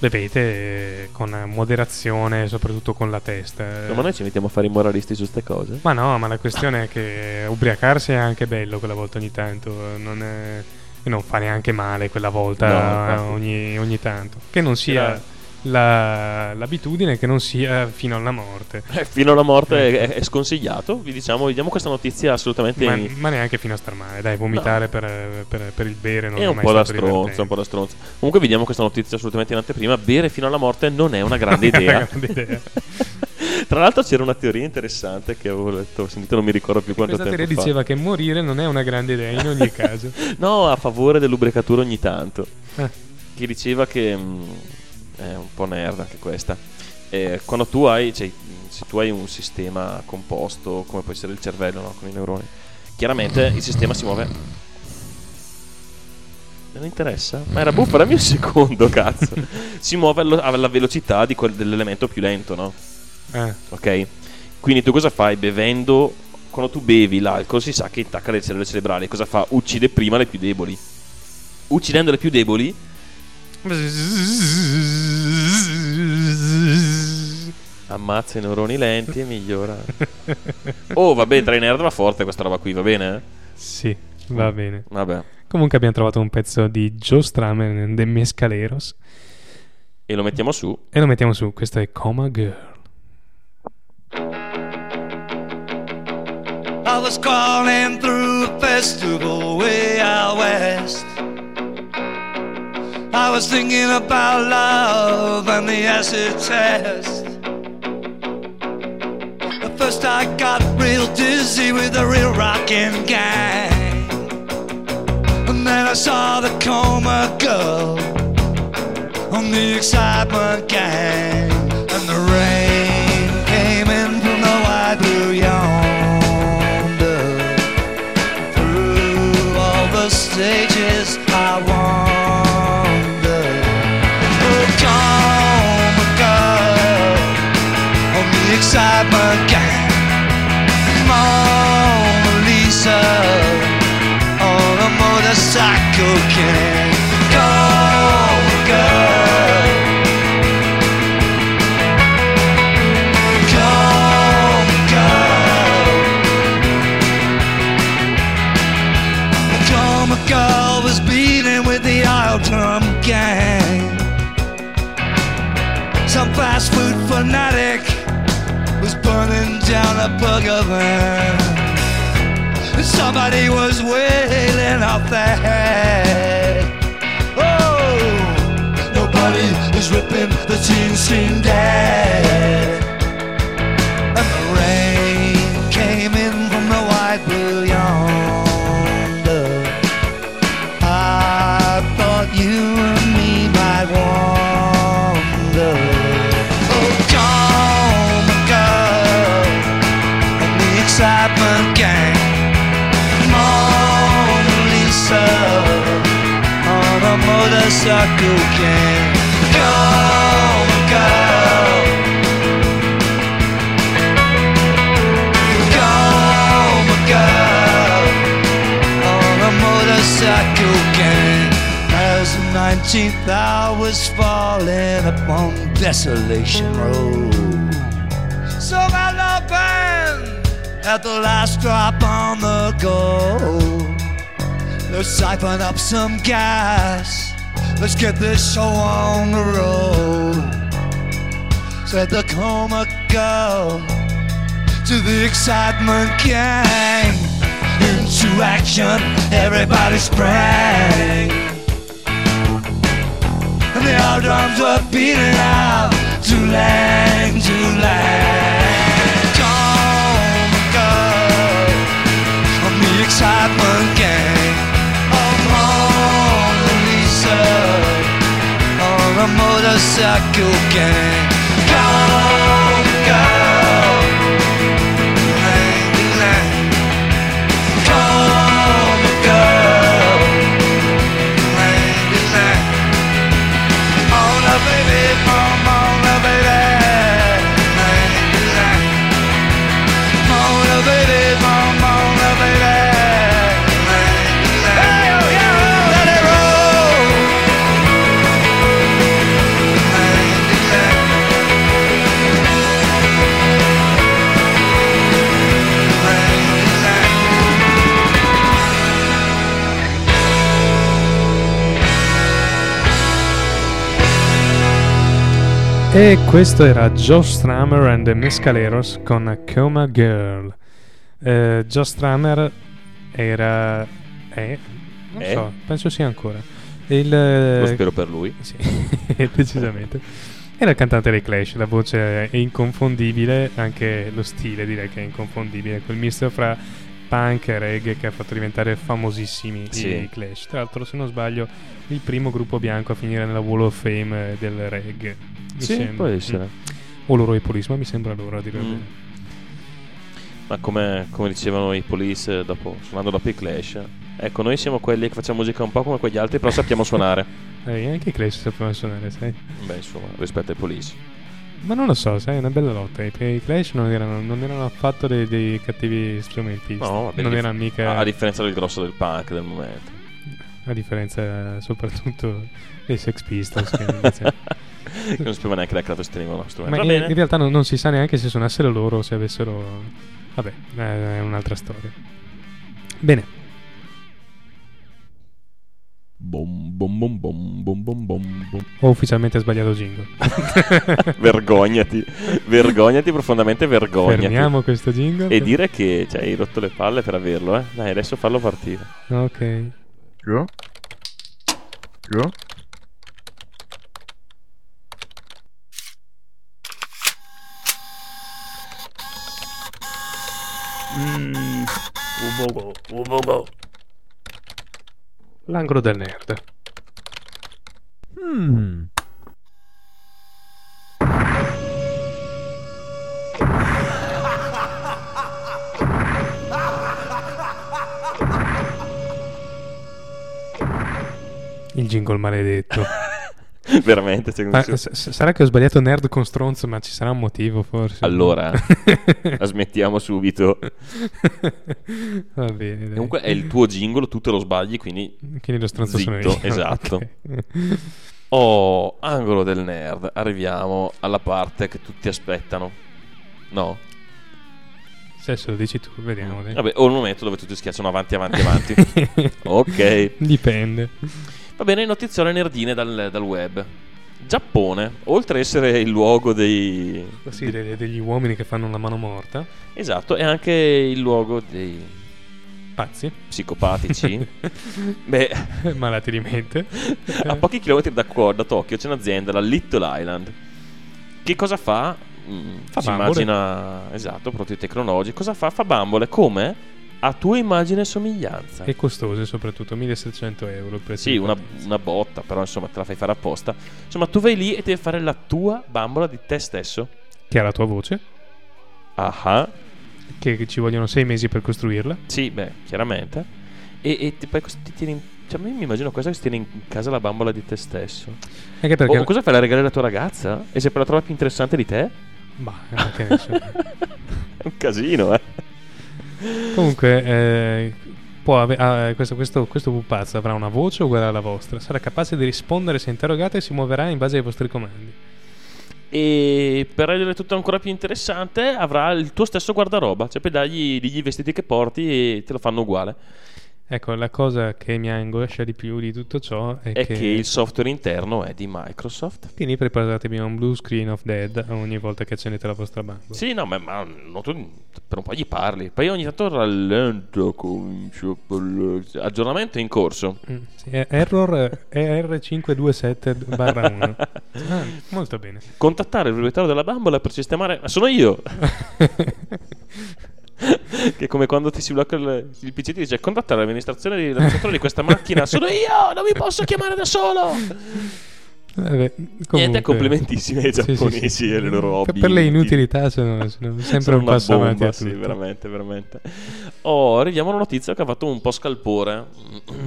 Bevete eh, con moderazione, soprattutto con la testa. eh. Ma noi ci mettiamo a fare i moralisti su queste cose. Ma no, ma la questione è che ubriacarsi è anche bello quella volta ogni tanto. eh, Non, è- non fa neanche male quella volta No, ogni, ogni tanto. Che non sia Era- la- l'abitudine, che non sia fino alla morte. Eh, fino alla morte è, è sconsigliato. Vi diciamo, vi diamo questa notizia assolutamente. Ma, ma neanche fino a star male. Dai, vomitare per, per- per il bere non è un mai po' da un po' da stronzo. Comunque, vi diamo questa notizia assolutamente in anteprima. Bere fino alla morte non è una grande idea. Grande idea. Tra l'altro, c'era una teoria interessante che avevo letto, sentito, non mi ricordo più quanto Questa tempo teoria fa. diceva che morire non è una grande idea in ogni caso. No, a favore dell'ubriacatura ogni tanto. Eh. Che diceva che mm, è un po' nerd anche questa. Eh, quando tu hai, cioè, se tu hai un sistema composto, come può essere il cervello, no? con i neuroni, chiaramente il sistema si muove. Non interessa? Ma era buffa, dammi un secondo, cazzo. si muove alla velocità di quel- dell'elemento più lento, no? Eh, ok? Quindi tu cosa fai bevendo? Quando tu bevi l'alcol si sa che attacca le cellule cerebrali. Cosa fa? Uccide prima le più deboli. Uccidendo le più deboli, ammazza i neuroni lenti e migliora. oh, vabbè, tra i nerd va forte questa roba qui, va bene? sì, va bene. Vabbè. Comunque abbiamo trovato un pezzo di Joe Stramer de Mescaleros E lo mettiamo su. e lo mettiamo su. Questo è Coma Girl. I was crawling through a festival way out west. I was thinking about love and the acid test. At first, I got real dizzy with the real rockin' gang. And then I saw the coma girl on the excitement gang. And the rain cyber gang. Mona Lisa on a motorcycle gang. A burger van. Somebody was wailing off their head. Oh, nobody is ripping the teen scene dead. On a motorcycle gang. As the nineteenth hour was falling upon Desolation Road. So my love band at the last drop on the go. Let's siphon up some gas. Let's get this show on the road. Said the coma girl to the excitement gang. Into action, everybody sprang. And the old drums were beating out to lang, to lang. Come, girl, on the excitement gang. A motorcycle gang. E questo era Joe Strummer and the Mescaleros con Coma Girl. Eh, Joe Strummer era... è... non È? so, penso sia ancora. Il, Lo spero per lui. Sì, decisamente. Era il cantante dei Clash, la voce è inconfondibile, anche lo stile direi che è inconfondibile, quel misto fra punk e reggae che ha fatto diventare famosissimi Sì. i Clash. Tra l'altro, se non sbaglio, il primo gruppo bianco a finire nella Wall of Fame del reggae. Mi Sì, sembra. può essere. Mm. O loro i Police, ma mi sembra loro a dire Mm. vero. Ma come, come dicevano i police dopo, suonando dopo i Clash, ecco, noi siamo quelli che facciamo musica un po' come quegli altri, però sappiamo suonare. Eh, anche i Clash sapevano suonare, sai? Beh, insomma, rispetto ai police. Ma non lo so, sai, è una bella lotta. I, i Clash non erano, non erano affatto dei, dei cattivi strumentisti. No, vabbè, non erano mica. A differenza del grosso del punk del momento. A differenza eh, soprattutto dei Sex Pistols che invece- che non sapeva neanche da che lato si tenevano lo strumento. Ma in, in realtà non, non si sa neanche se suonassero loro o se avessero vabbè è un'altra storia bene Bom, bom, bom, bom, bom, bom, bom, bom. ho ufficialmente sbagliato jingle vergognati, vergognati, profondamente vergognati. fermiamo questo jingle E dire che cioè, hai rotto le palle per averlo, eh. Dai, adesso fallo partire. ok Giù? Giù? Mmm, ubogo, ubogo. L'angolo del nerd Hmm. il jingle maledetto Veramente, Ma sarà che ho sbagliato nerd con stronzo, ma ci sarà un motivo forse. Allora, la smettiamo subito. Va bene. dai. Comunque è il tuo jingle, tu te lo sbagli, quindi Quindi lo stronzo sono Zitto, io. esatto. Ok. Oh, angolo del nerd. Arriviamo alla parte che tutti aspettano. No? Se adesso lo dici tu, vediamo. dai. Vabbè, o il momento dove tutti schiacciano avanti, avanti, avanti. ok. Dipende. Va bene, notiziole nerdine dal, dal web. Giappone, oltre a essere il luogo dei... Sì, de- degli uomini che fanno la mano morta. Esatto, è anche il luogo dei Pazzi. psicopatici. Beh, Malati di mente. a pochi chilometri da, qua, da Tokyo c'è un'azienda, la Little Island. Che cosa fa? Mm, Fa si bambole. immagina, esatto, prodotti tecnologici. Cosa fa? Fa bambole come? A tua immagine e somiglianza. E costose soprattutto, 1700 euro. il prezzo Sì, una, una botta, però insomma te la fai fare apposta. Insomma, tu vai lì e devi fare la tua bambola di te stesso. Che ha la tua voce. Ah, Che ci vogliono sei mesi per costruirla. sì, beh, chiaramente. E, e poi ti tieni in- cioè, io mi immagino questa che si tiene in casa la bambola di te stesso. Anche perché. O cosa fai? La regali alla tua ragazza? E se poi la trova più interessante di te? Bah, eh, che ne so. È un casino, eh. Comunque, eh, ave- ah, questo, questo, questo pupazzo avrà una voce uguale alla vostra. Sarà capace di rispondere se interrogate e si muoverà in base ai vostri comandi. E per rendere tutto ancora più interessante, avrà il tuo stesso guardaroba. Cioè, puoi dargli i vestiti che porti e te lo fanno uguale. Ecco, la cosa che mi angoscia di più di tutto ciò è, È che il software interno è di Microsoft. Quindi preparatevi a un blue screen of dead ogni volta che accendete la vostra bambola. Sì, no, ma, ma no, tu per un po' gli parli. Poi ogni tanto rallenta. comincio a. Aggiornamento in corso. Mm, sì, error ER527 barra 1. Ah, molto bene. Contattare il proprietario della bambola per sistemare. Ma sono io! che è come quando ti si blocca il, il PC ti dice contattare l'amministrazione di, di questa macchina. Sono io! Non mi posso chiamare da solo! Vabbè, Niente, comunque- complimentissimi ai Sì, sì, giapponesi sì. e le loro hobby. Per le inutilità sono, sono sempre Sono un passo avanti bomba, a sì, veramente, veramente. Oh, arriviamo a una notizia che ha fatto un po' scalpore.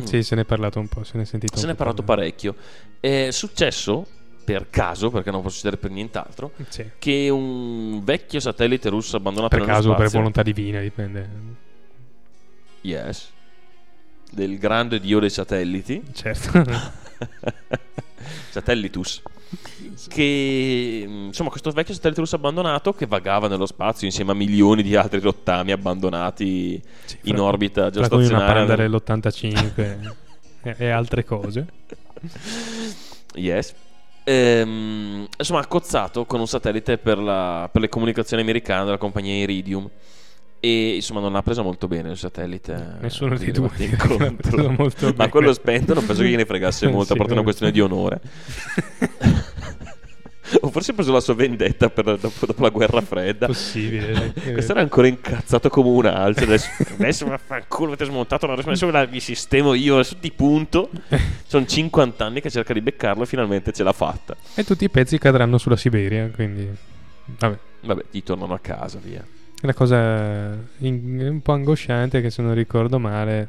Sì, se ne è parlato un po', se ne è sentito Se ne è parlato parecchio. È successo, per caso, perché non può succedere per nient'altro, Sì. che un vecchio satellite russo abbandonato Per caso o per spazio- volontà divina, dipende. Yes. Del grande dio dei satelliti. Certo. Satellitus. Che insomma, questo vecchio satellite russo abbandonato che vagava nello spazio insieme a milioni di altri rottami abbandonati in fra- orbita Tra cui una geostazionaria. panda dell'85 e, e altre cose. Yes. Ehm, insomma, ha cozzato con un satellite per, la- per le comunicazioni americane della compagnia Iridium. E insomma, non ha preso molto bene il satellite. Nessuno dei due l'ha incontro. preso molto Ma bene. quello spento non penso che gliene fregasse molto, a Sì, parte una questione di onore. o forse ha preso la sua vendetta per- dopo, dopo la guerra fredda. Possibile. Questo era ancora incazzato come un alce. Adesso, adesso vaffanculo, avete smontato la adesso la vi sistemo io. Adesso di punto. Sono 50 anni che cerca di beccarlo e finalmente ce l'ha fatta. E tutti i pezzi cadranno sulla Siberia, quindi... Vabbè. Vabbè, gli tornano a casa, via. La cosa in- un po' angosciante è che se non ricordo male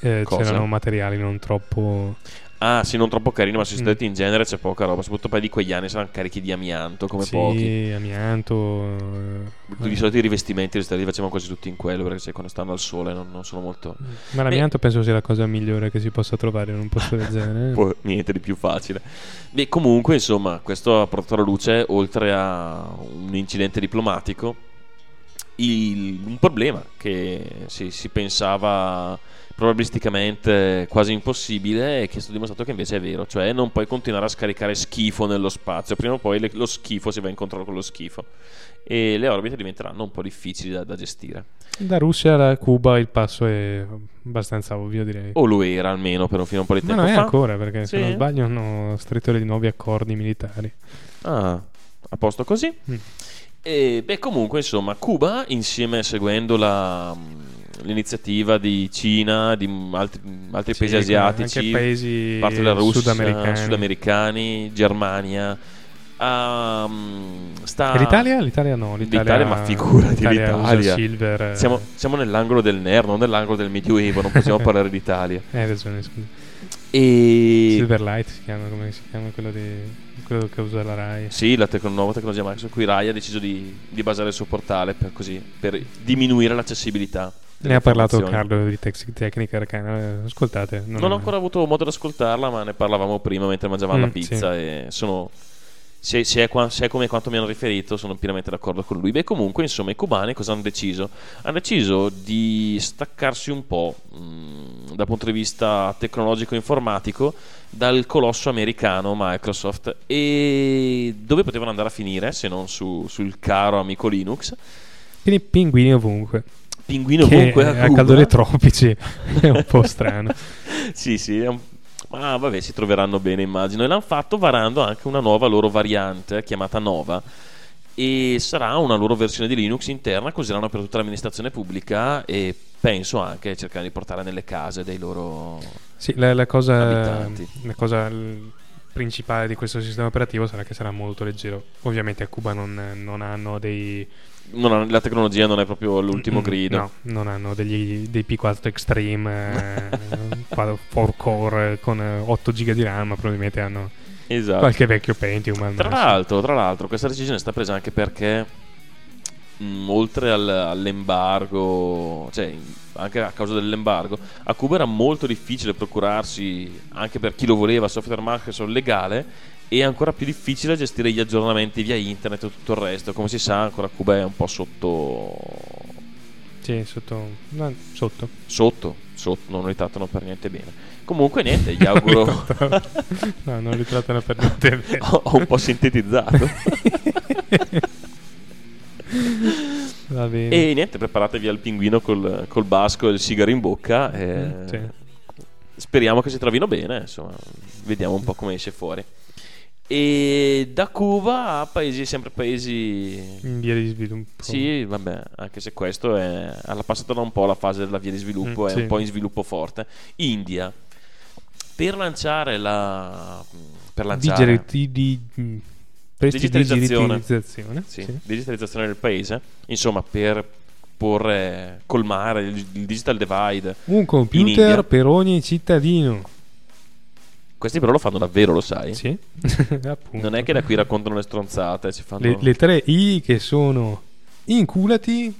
eh, c'erano materiali non troppo... Ah, sì, non troppo carino, ma sui Mm. satelliti in genere c'è poca roba. Soprattutto poi di quegli anni saranno carichi di amianto come sì, pochi. amianto... eh, Di solito i rivestimenti li facevano quasi tutti in quello perché sai, quando stanno al sole non, non sono molto. Ma l'amianto penso sia la cosa migliore che si possa trovare in un posto del genere. Poi niente di più facile. Beh, comunque, insomma, questo ha portato alla luce, oltre a un incidente diplomatico, il- un problema che si, si pensava probabilisticamente quasi impossibile e che è stato dimostrato che invece è vero, cioè non puoi continuare a scaricare schifo nello spazio, prima o poi le- lo schifo si va a incontrare con lo schifo e le orbite diventeranno un po' difficili da, da gestire. Da Russia a Cuba il passo è abbastanza ovvio direi. O lo era almeno per un, fino a un po' di Ma tempo non è fa. ancora perché se Sì? non sbaglio hanno stretto dei nuovi accordi militari. Ah, a posto così. Mm. E beh, comunque, insomma, Cuba, insieme seguendo la, l'iniziativa di Cina, di altri, altri Sì, paesi asiatici, anche paesi parte della Russia, sudamericani. sudamericani, Germania. mm, sta... L'Italia? L'Italia no, l'Italia, L'Italia, ma figurati, l'Italia l'Italia. Silver. eh, Siamo, siamo nell'angolo del nerd, non nell'angolo del medioevo, non possiamo parlare d'Italia. Hai ragione, scusa. E Silverlight si chiama, come si chiama quello, di, quello che usa la Rai. Sì, la tec- nuova tecnologia Microsoft, cui Rai ha deciso di, di basare il suo portale per, così, per diminuire l'accessibilità. Ne ha parlato. Carlo di Tex- Tecnica Arcana. Ascoltate. Non ho ancora avuto modo di ascoltarla, ma ne parlavamo prima mentre mangiavamo la Mm, pizza. E sono. Se, se è se è come quanto mi hanno riferito, sono pienamente d'accordo con lui. Beh, comunque, insomma, i cubani cosa hanno deciso? Hanno deciso di staccarsi un po' mh, dal punto di vista tecnologico-informatico dal colosso americano Microsoft e dove potevano andare a finire se non su- sul caro amico Linux? Quindi pinguini ovunque. Pinguino che ovunque a a calore tropici è un po' strano. sì, sì, un- ma vabbè, si troveranno bene, immagino. E l'hanno fatto varando anche una nuova loro variante chiamata Nova. E sarà una loro versione di Linux interna, che useranno per tutta l'amministrazione pubblica e penso anche cercare di portare nelle case dei loro. Sì, la, la cosa, Abitanti. la cosa principale di questo sistema operativo sarà che sarà molto leggero. Ovviamente a Cuba non, non hanno dei. non ha- la tecnologia non è proprio l'ultimo Mm, grido. No, non hanno degli, dei P4 Extreme eh, 4 core con eh, 8 GB di RAM, probabilmente hanno Esatto. qualche vecchio Pentium. Tra l'altro, tra l'altro, questa decisione è stata presa anche perché, mh, oltre al- all'embargo, cioè anche a causa dell'embargo, a Cuba era molto difficile procurarsi, anche per chi lo voleva, software Microsoft legale e ancora più difficile gestire gli aggiornamenti via internet e tutto il resto. Come si sa, ancora Cuba è un po' sotto. Sì, sotto. no, sotto. Sotto, sotto, non li trattano per niente bene. Comunque, niente, gli auguro. no, non li trattano per niente bene. ho, ho un po' sintetizzato. Va bene. E niente, preparatevi al pinguino col, col basco e il sigaro in bocca. e Mm, sì. Speriamo che si trovino bene. Insomma, vediamo un po' come esce fuori. E da Cuba a paesi, sempre paesi. In via di sviluppo. Sì, vabbè, anche se questo è. Alla passata da un po' la fase della via di sviluppo, Mm, è sì. un po' in sviluppo forte. India. Per lanciare la. Per lanciare. Digeri- di, di, Digitalizzazione. digitalizzazione, Sì, sì. digitalizzazione del paese, insomma, per porre, colmare il, il digital divide. Un computer per ogni cittadino. Questi però lo fanno davvero, lo sai? Sì. Non è che da qui raccontano le stronzate, fanno... le, le tre I che sono inculati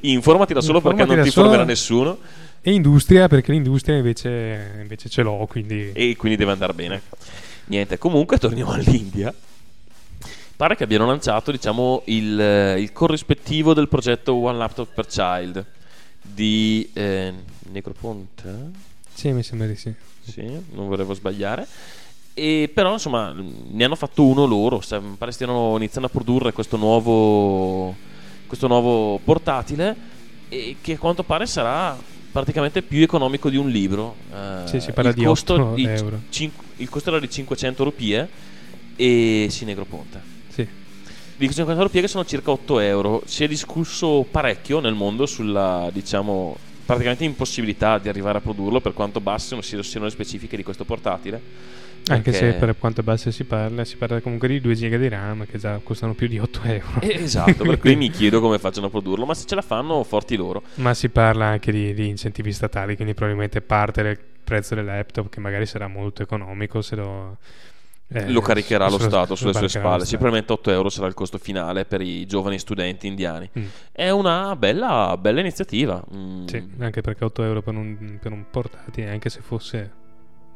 Informati da solo perché Informati non da ti informerà nessuno e industria perché l'industria invece, invece ce l'ho, quindi e quindi deve andare bene. Niente, comunque torniamo all'India. Pare che abbiano lanciato, diciamo, il, eh, il corrispettivo del progetto One Laptop per Child di eh, Necroponte. sì, mi sembra di sì. Sì, non volevo sbagliare. E però, insomma, ne hanno fatto uno loro. pare stiano iniziando a produrre questo nuovo, questo nuovo portatile. E che a quanto pare sarà praticamente più economico di un libro. Eh, Sì, si parla il di costo 8 di- euro. cin- il costo era di 500 rupie. E sì, Negroponte. Sì. Di 500 rupie che sono circa 8 euro. Si è discusso parecchio nel mondo sulla, diciamo, praticamente impossibilità di arrivare a produrlo per quanto basse siano le specifiche di questo portatile. Anche se per quanto basse si parla, si parla comunque di 2 giga di RAM che già costano più di 8 euro. Eh, esatto, per cui mi chiedo come facciano a produrlo, ma se ce la fanno, forti loro. Ma si parla anche di, di incentivi statali, quindi probabilmente parte del prezzo del laptop, che magari sarà molto economico, se lo, eh, lo caricherà lo lo- Stato sulle sue spalle. Sicuramente 8 euro sarà il costo finale per i giovani studenti indiani. Mm. È una bella, bella iniziativa. Mm. Sì, anche perché 8 euro per un, per un portatile, anche se fosse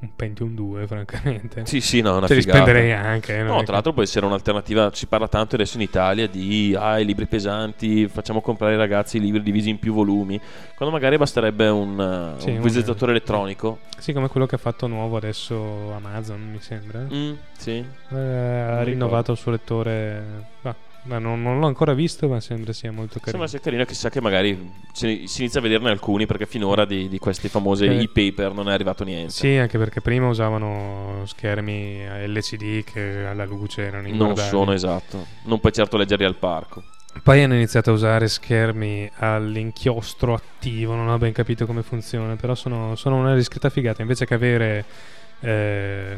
un Pentium 2, francamente. Sì, sì, no, una Ce li figata. spenderei anche. eh, No, tra l'altro può essere un'alternativa. Si parla tanto adesso in Italia di ah, i libri pesanti, facciamo comprare ai ragazzi i libri divisi in più volumi. Quando magari basterebbe un, uh, Sì, un un- visualizzatore elettronico. Sì, come quello che ha fatto nuovo adesso Amazon, mi sembra. Mm, sì. Eh, ha rinnovato il suo lettore. Va, ma non, non l'ho ancora visto, ma sembra sia molto carino. Sembra sia carino, chissà che magari si, si inizia a vederne alcuni perché finora di, di questi famosi Eh. e-paper non è arrivato niente. Sì, anche perché prima usavano schermi LCD che alla luce erano non sono esatto. Non puoi certo leggerli al parco. Poi hanno iniziato a usare schermi all'inchiostro attivo, non ho ben capito come funziona, però sono, sono una discreta figata. Invece che avere eh,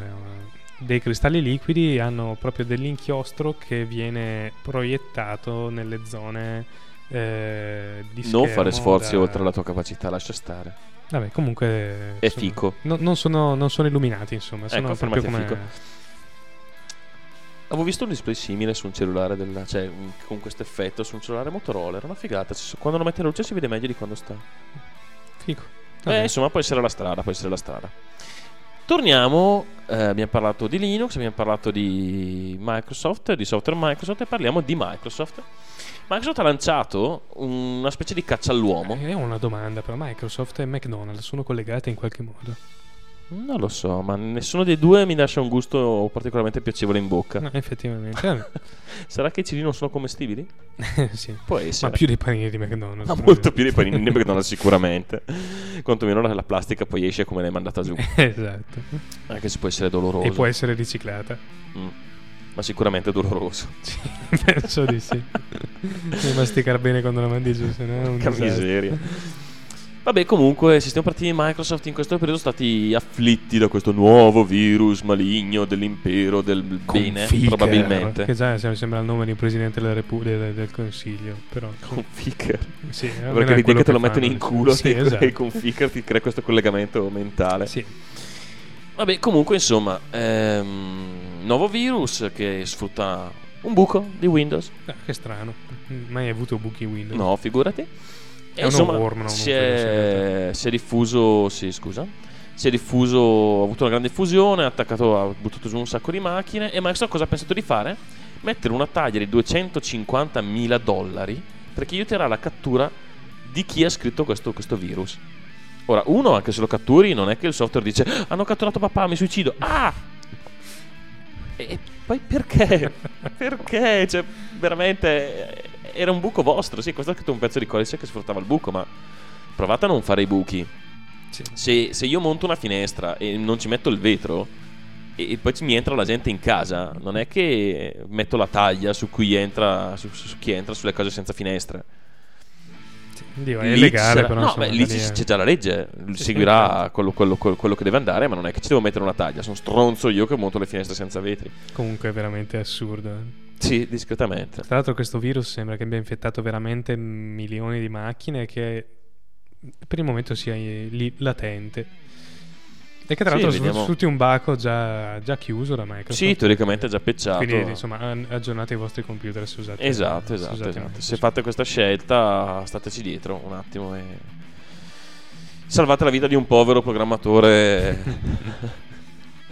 dei cristalli liquidi, hanno proprio dell'inchiostro che viene proiettato nelle zone eh, di Non fare sforzi da- oltre la tua capacità, lascia stare. Vabbè, comunque. È sono- fico. no- non, sono, non sono illuminati, insomma. Sono Ecco, proprio come. a Avevo visto un display simile su un cellulare, della- cioè con questo effetto su un cellulare Motorola. Era una figata. Cioè, Quando lo mette in luce si vede meglio di quando sta. Fico. Eh, insomma, può essere la strada, può essere la strada. Torniamo, eh, abbiamo parlato di Linux, abbiamo parlato di Microsoft, di software Microsoft e parliamo di Microsoft. Microsoft ha lanciato una specie di caccia all'uomo. Eh, ho una domanda, però Microsoft e McDonald's sono collegate in qualche modo? Non lo so, ma nessuno dei due mi lascia un gusto particolarmente piacevole in bocca. No, effettivamente. vabbè. Sarà che i cilini non sono commestibili? sì. Può Ma essere. più dei panini di McDonald's. Ma molto più dei panini di McDonald's sicuramente. Quantomeno la, la plastica poi esce come l'hai mandata giù. esatto. Anche se può essere doloroso. E può essere riciclata. Mm. Ma sicuramente doloroso. Sì, penso di sì. Devi masticare bene quando la mandi giù, se no è un Che miseria. Vabbè, comunque, sistemi operativi di Microsoft in questo periodo sono stati afflitti da questo nuovo virus maligno dell'impero del bene, Conficker, probabilmente. Che già sem- sembra il nome di presidente della Repu- del, del Consiglio. Però. Conficker. Sì, Perché l'idea che te lo mettono in culo Sì, e esatto. Conficker ti crea questo collegamento mentale. Sì. Vabbè, comunque, insomma, ehm, nuovo virus che sfrutta un buco di Windows. Ah, che strano. Mai avuto buchi Windows? No, figurati. È uno worm, no? si, è, si è diffuso, sì, scusa. Si è diffuso, ha avuto una grande diffusione, ha attaccato, ha buttato giù un sacco di macchine. E Microsoft cosa ha pensato di fare? Mettere una taglia di 250 mila dollari per chi aiuterà la cattura di chi ha scritto questo, questo virus. Ora, uno, anche se lo catturi, non è che il software dice "Ah, hanno catturato papà, mi suicido. Ah! E poi perché? perché? Cioè, veramente era un buco vostro. Sì, questo è scritto un pezzo di codice che sfruttava il buco, ma provate a non fare i buchi. Sì. Se, se io monto una finestra e non ci metto il vetro e, e poi ci- mi entra la gente in casa, non è che metto la taglia su cui entra, su, su chi entra sulle cose senza finestre. Dio, è legale, però. no, beh, lì c'è già la legge, Sì, seguirà sì, quello, quello- quello- quello che deve andare, ma non è che ci devo mettere una taglia. Sono stronzo io che monto le finestre senza vetri. Comunque è veramente assurdo. Sì, discretamente. Tra l'altro questo virus sembra che abbia infettato veramente milioni di macchine e che per il momento sia eh, lì latente. E che tra Sì, l'altro sfr- vediamo. sfrutti un baco già, già chiuso da Microsoft. Sì, teoricamente è già pecciato. Quindi insomma aggiornate i vostri computer se usate Esatto, se esatto, usate esatto. Microsoft. Se fate questa scelta, stateci dietro un attimo e salvate la vita di un povero programmatore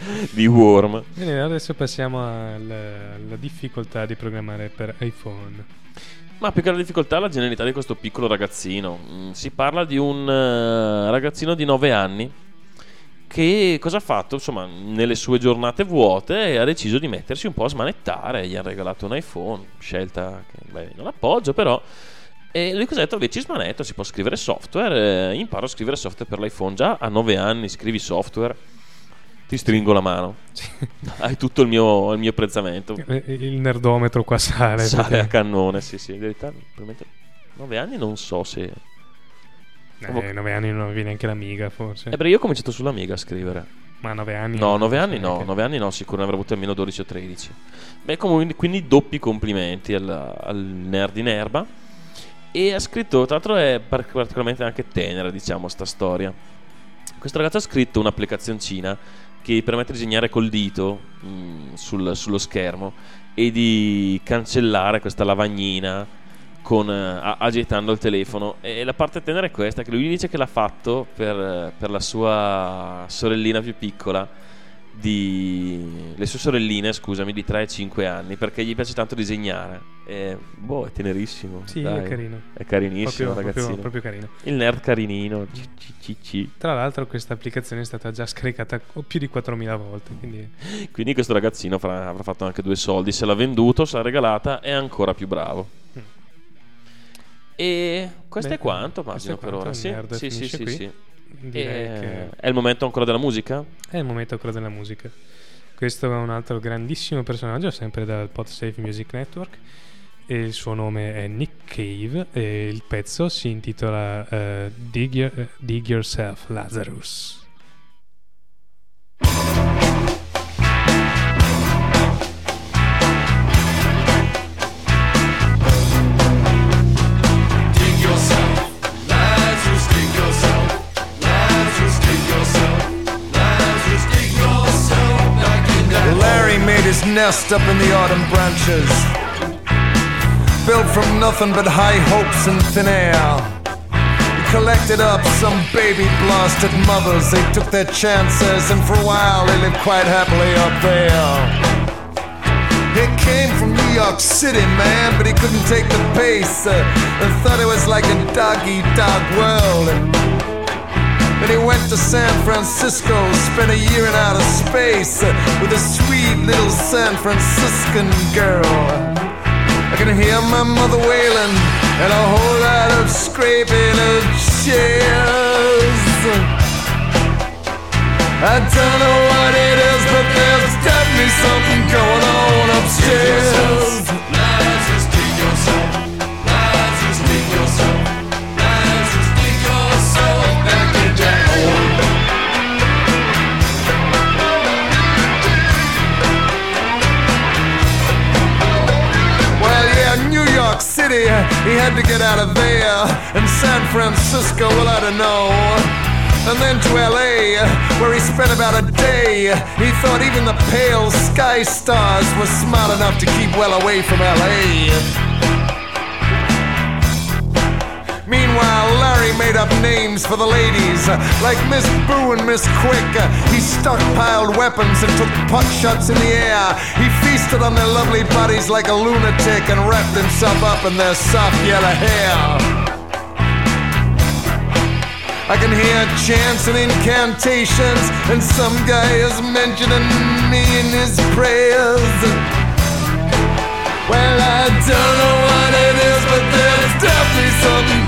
di Worm. Bene, adesso passiamo alla, alla difficoltà di programmare per iPhone. Ma più che la difficoltà, la genialità di questo piccolo ragazzino. Mm, Si parla di un eh, ragazzino di 9 anni che cosa ha fatto? Insomma, nelle sue giornate vuote ha deciso di mettersi un po' a smanettare. Gli hanno regalato un iPhone, scelta che beh, non appoggio, però. E lui cosa ha detto? Invece smanetto, si può scrivere software. eh, imparo a scrivere software per l'iPhone. Già a 9 anni scrivi software. Ti stringo la mano. Hai tutto il mio, il mio apprezzamento. Il nerdometro qua sale. Sale perché- a cannone, sì, sì. In verità, probabilmente 9 anni non so se. Eh, 9 anni non avevi neanche l'amiga forse. Eh, perché io ho cominciato sull'Amiga a scrivere. Ma 9 anni No, non 9 so anni no, neanche. 9 anni no, sicuro ne avrei avuto almeno 12 o 13. Beh, comunque, quindi doppi complimenti al, al nerd in erba. E ha scritto, tra l'altro è par- particolarmente anche tenera, diciamo, sta storia. Questo ragazzo ha scritto un'applicazioncina che permette di disegnare col dito mm, sul- sullo schermo e di cancellare questa lavagnina con, a- agitando il telefono. E la parte tenera è questa: che lui dice che l'ha fatto per, per la sua sorellina più piccola. Di le sue sorelline, scusami, di 3 e 5 anni perché gli piace tanto disegnare. E, boh, è tenerissimo. Sì, dai. è carino. È carinissimo, Proprio, ragazzino. proprio, proprio carino. Il nerd carinino. Ci- ci. Tra l'altro questa applicazione è stata già scaricata più di 4.000 volte, quindi Quindi questo ragazzino farà- avrà fatto anche due soldi. Se l'ha venduto, se l'ha regalata, è ancora più bravo. Mm. E questo Beh, è quanto, immagino, per ora. Sì, sì, sì, sì. Direi E- che È il momento ancora della musica? è il momento ancora della musica. Questo è un altro grandissimo personaggio, sempre dal PodSafe Music Network. E il suo nome è Nick Cave e il pezzo si intitola eh, Dig, Your- eh, Dig Yourself Lazarus. His nest up in the autumn branches. Built from nothing but high hopes and thin air. He collected up some baby blasted mothers. They took their chances, and for a while they lived quite happily up there. He came from New York City, man, but he couldn't take the pace. Uh, and thought it was like a dog eat dog world. Then he went to San Francisco, spent a year in outer space with a sweet little San Franciscan girl. I can hear my mother wailing and a whole lot of scraping of chairs. I don't know what it is, but there's definitely something going on upstairs. Well, City, he had to get out of there. And San Francisco, well, I don't know. And then to LA, where he spent about a day. He thought even the pale sky stars were smart enough to keep well away from LA. Meanwhile, Larry made up names for the ladies, like Miss Boo and Miss Quick. He stockpiled weapons and took pot shots in the air. He feasted on their lovely bodies like a lunatic and wrapped himself up in their soft yellow hair. I can hear chants and incantations, and some guy is mentioning me in his prayers. Well, I don't know what it is, but there's definitely something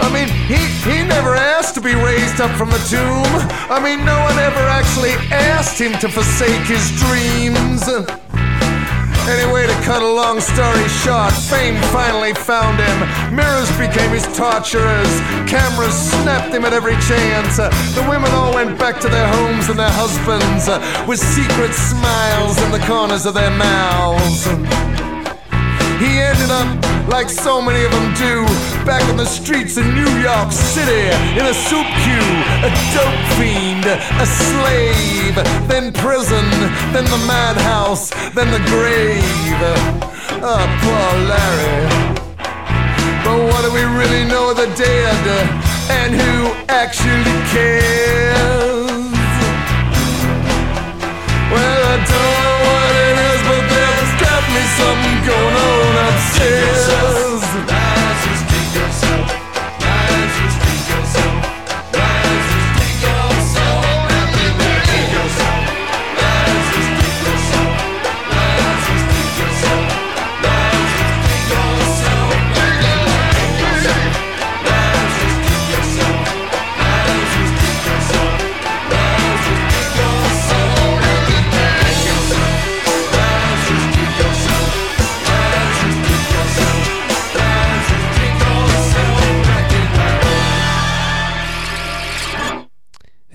I mean, he, he never asked to be raised up from the tomb. I mean, no one ever actually asked him to forsake his dreams. Anyway, to cut a long story short, fame finally found him. Mirrors became his torturers. Cameras snapped him at every chance. The women all went back to their homes and their husbands with secret smiles in the corners of their mouths. He ended up, like so many of them do, back on the streets of New York City in a soup queue, a dope fiend, a slave, then prison, then the madhouse, then the grave. Oh, poor Larry. But what do we really know of the dead? And who actually cares? Well, be something going on upstairs. Kick yourself. Knives,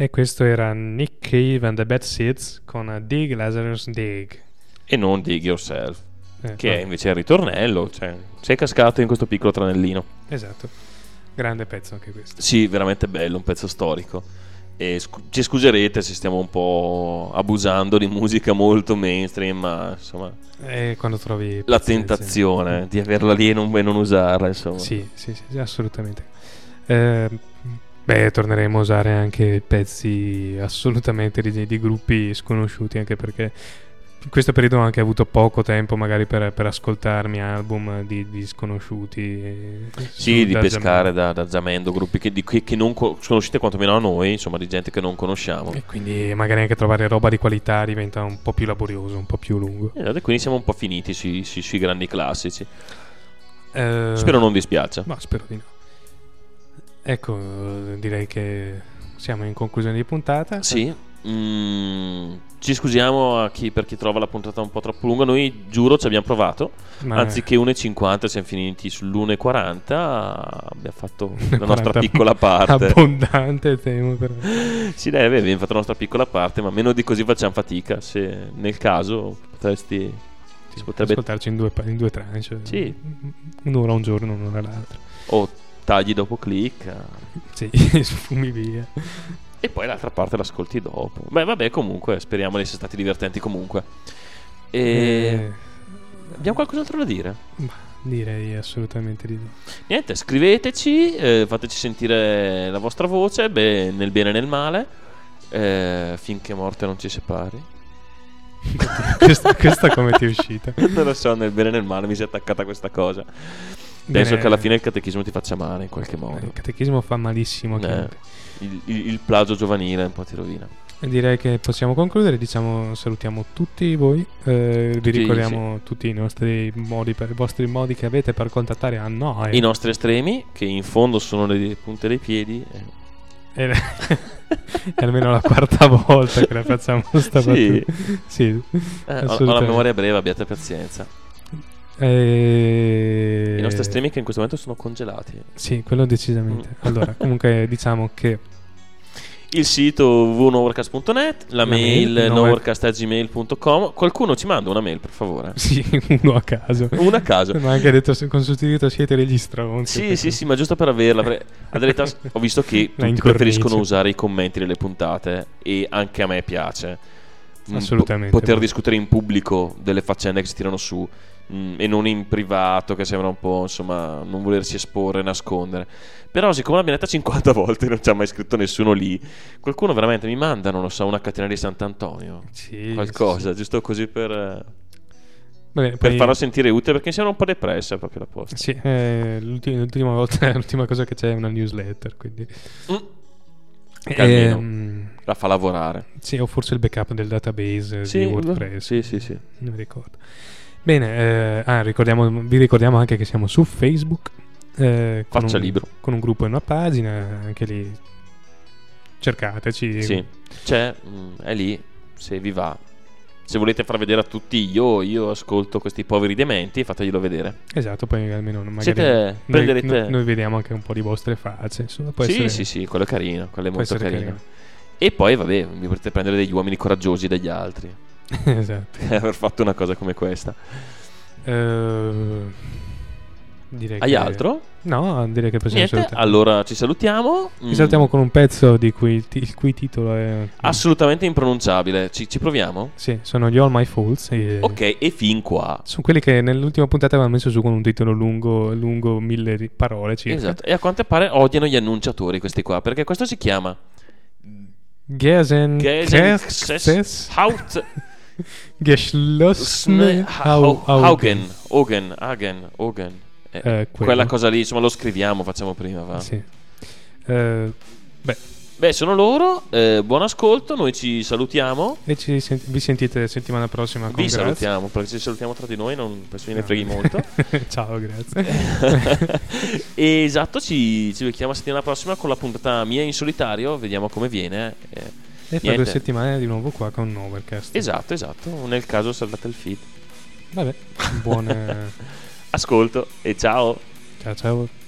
E questo era Nick Cave and the Bad Seeds con Dig Lazarus Dig. E non Dig Yourself, Eh, che è vabbè. invece il ritornello. Cioè, sei cascato in questo piccolo tranellino. Esatto. Grande pezzo anche questo. Sì, veramente bello, un pezzo storico. E scu- ci scuserete se stiamo un po' abusando di musica molto mainstream, ma insomma, E quando trovi la tentazione di averla lì e non, e non usarla, insomma. Sì, sì, sì, sì, assolutamente. Eh, beh, torneremo a usare anche pezzi assolutamente di, di gruppi sconosciuti, anche perché in questo periodo ho anche avuto poco tempo magari per, per ascoltarmi album di, di sconosciuti. eh, Sì, di da pescare da, da Zamendo, gruppi che, di, che, che non co- conoscete quantomeno a noi, insomma, di gente che non conosciamo. E quindi magari anche trovare roba di qualità diventa un po' più laborioso, un po' più lungo. E quindi siamo un po' finiti sui, sui- sui grandi classici. Eh, Spero non dispiaccia. Ma spero di no. Ecco, direi che siamo in conclusione di puntata. Sì, mm, ci scusiamo a chi, per chi trova la puntata un po' troppo lunga. Noi giuro ci abbiamo provato. Ma- Anziché 1,50 siamo finiti sull'1,40. Abbiamo fatto la nostra 40 piccola parte. Abbondante temo però. Sì, dai, beh, abbiamo fatto la nostra piccola parte, ma meno di così facciamo fatica. Se nel caso potresti. Si potrebbe. Ascoltarci in due, in due tranche. Sì. Un'ora un giorno, un'ora l'altra. O tagli dopo click. Sì, sfumi via. E poi l'altra parte l'ascolti dopo. Beh, vabbè, comunque, speriamo di essere stati divertenti comunque. E... Eh, Abbiamo qualcos'altro da dire? direi assolutamente di no. Niente, scriveteci, eh, fateci sentire la vostra voce, beh, nel bene e nel male, eh, finché morte non ci separi. questa, questa come ti è uscita? non lo so, nel bene e nel male mi si è attaccata questa cosa. Penso Bene. che alla fine il catechismo ti faccia male in qualche Il modo. catechismo fa malissimo. Eh, il, il- il plagio giovanile un po' ti rovina. Direi che possiamo concludere. Diciamo, salutiamo tutti voi. eh, vi Sì, ricordiamo tutti i nostri modi, per, i vostri modi che avete per contattare a noi. I nostri estremi, che in fondo sono le punte dei piedi. eh, è almeno la quarta volta che la facciamo sta Sì. battuta. Sì, eh, ho, ho la memoria breve, abbiate pazienza. Eh, I nostri estremi che in questo momento sono congelati. Sì, quello decisamente. Mm. Allora, comunque diciamo che Il sito www.noworcast.net, la, La mail, mail, noworcast.gmail.com. Qualcuno ci manda una mail, per favore. sì, uno a caso. Una a caso. Ma anche detto con sostituito siete degli stronzi. Sì, sì, sì, ma giusto per averla. perché, a verità, ho visto che tutti preferiscono usare i commenti delle puntate e anche a me piace. Mm, Assolutamente. po- poter discutere in pubblico delle faccende che si tirano su mm, e non in privato, che sembra un po' insomma non volersi esporre, nascondere. Però, siccome l'abbiamo letta 50 volte e non ci ha mai scritto nessuno lì, qualcuno veramente mi manda, non lo so, una catena di Sant'Antonio. Sì, Qualcosa, sì. giusto così per, eh, Vabbè, per poi- farla sentire utile perché mi sembra un po' depressa proprio la posta. Sì, eh, l'ultima, l'ultima volta, l'ultima cosa che c'è è una newsletter, quindi... Mm. Ehm, la fa lavorare. sì, o forse il backup del database Sì, di WordPress. sì, sì, sì. Non mi ricordo. Bene, eh, ah, ricordiamo- vi ricordiamo anche che siamo su Facebook. eh, con Faccia un, libro. Con un gruppo e una pagina, anche lì cercateci. Sì, c'è, mm, è lì, se vi va. Se volete far vedere a tutti io, io ascolto questi poveri dementi, fateglielo vedere. Esatto, poi almeno magari Siete- noi, prenderete- noi- noi vediamo anche un po' di vostre facce. Insomma, può sì, essere- sì, sì, quello è carino, quello è molto essere carino. E poi, vabbè, vi potete prendere degli uomini coraggiosi degli altri. esatto. per aver fatto una cosa come questa. Eh, direi Hai che- altro? No, direi che possiamo Niente, salutare. allora ci salutiamo. Ci Mm, salutiamo con un pezzo di cui il, ti- il cui titolo è... Assolutamente impronunciabile. Ci, ci proviamo? Sì, sono gli All My Fools. e- Ok, e fin qua. Sono quelli che nell'ultima puntata avevano messo su con un titolo lungo, lungo mille parole circa. Esatto. E a quanto pare odiano gli annunciatori questi qua, perché questo si chiama Gesen Gesenkses Haut Geschlossene Haugen Hogen Hagen Hogen Eh, Eh. Quella cosa lì, insomma, lo scriviamo, facciamo prima, va. Sì. Eh, beh, Beh, sono loro. eh, buon ascolto, noi ci salutiamo. e ci sen- vi sentite settimana prossima con Vi Graz. salutiamo, perché ci salutiamo tra di noi, non penso ve ne No. freghi molto. Ciao, grazie. Esatto, ci, ci becchiamo settimana prossima con la puntata mia in solitario, vediamo come viene. eh. E fra due settimane di nuovo qua con Overcast. Esatto, esatto, nel caso salvate il feed. Vabbè, buone... Ascolto e ciao. ciao ciao.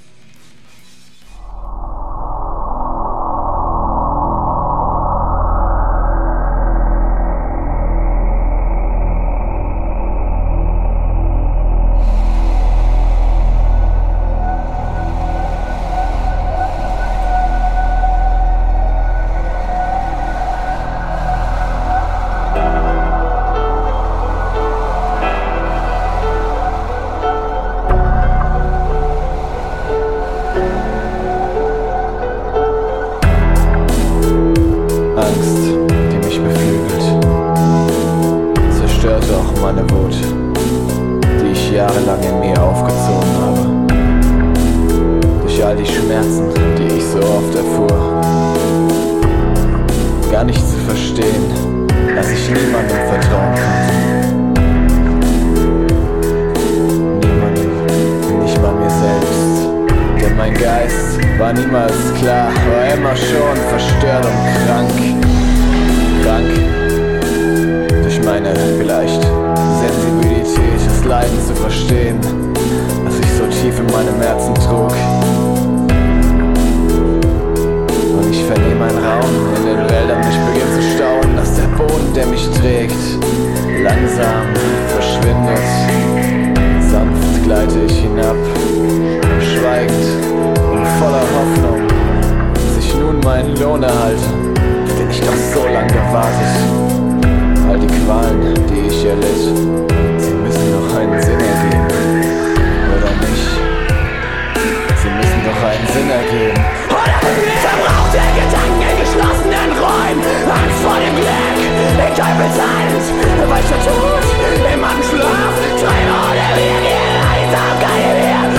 meinen Lohnerhalt, den ich doch so lange gewartet. All die Qualen, die ich erlitt, sie müssen doch einen Sinn ergeben. Oder nicht? Sie müssen doch einen Sinn ergeben. Oder verbrauchte Gedanken in geschlossenen Räumen, Angst vor dem Glück, in Teufelshand, weicher Tod, im Anschlaf, Träume ohne Wege, Einsamkeit im Hirn.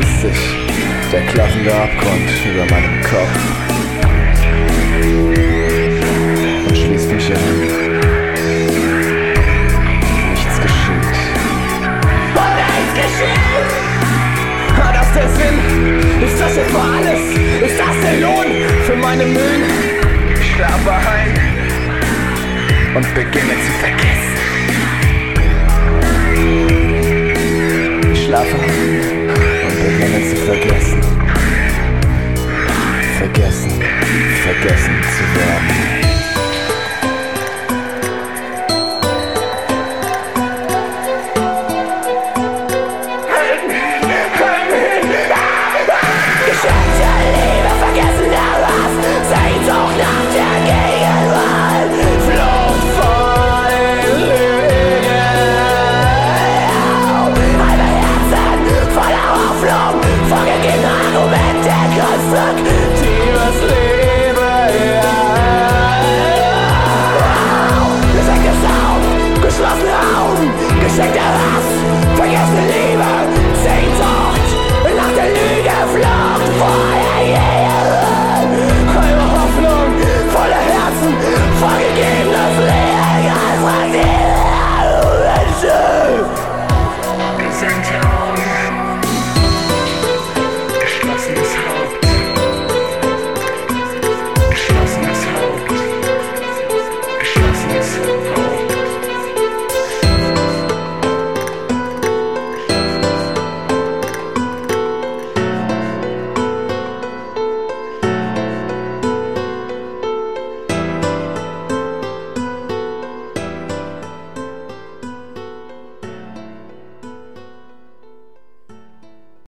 Sich der klaffende Abgrund über meinem Kopf und schließt mich ein. Der Sinn? Ist das etwa alles? Ist das der Lohn für meine Mühen? Ich schlafe ein und beginne zu vergessen. Ich schlafe ein und beginne zu vergessen. Vergessen, vergessen zu werden.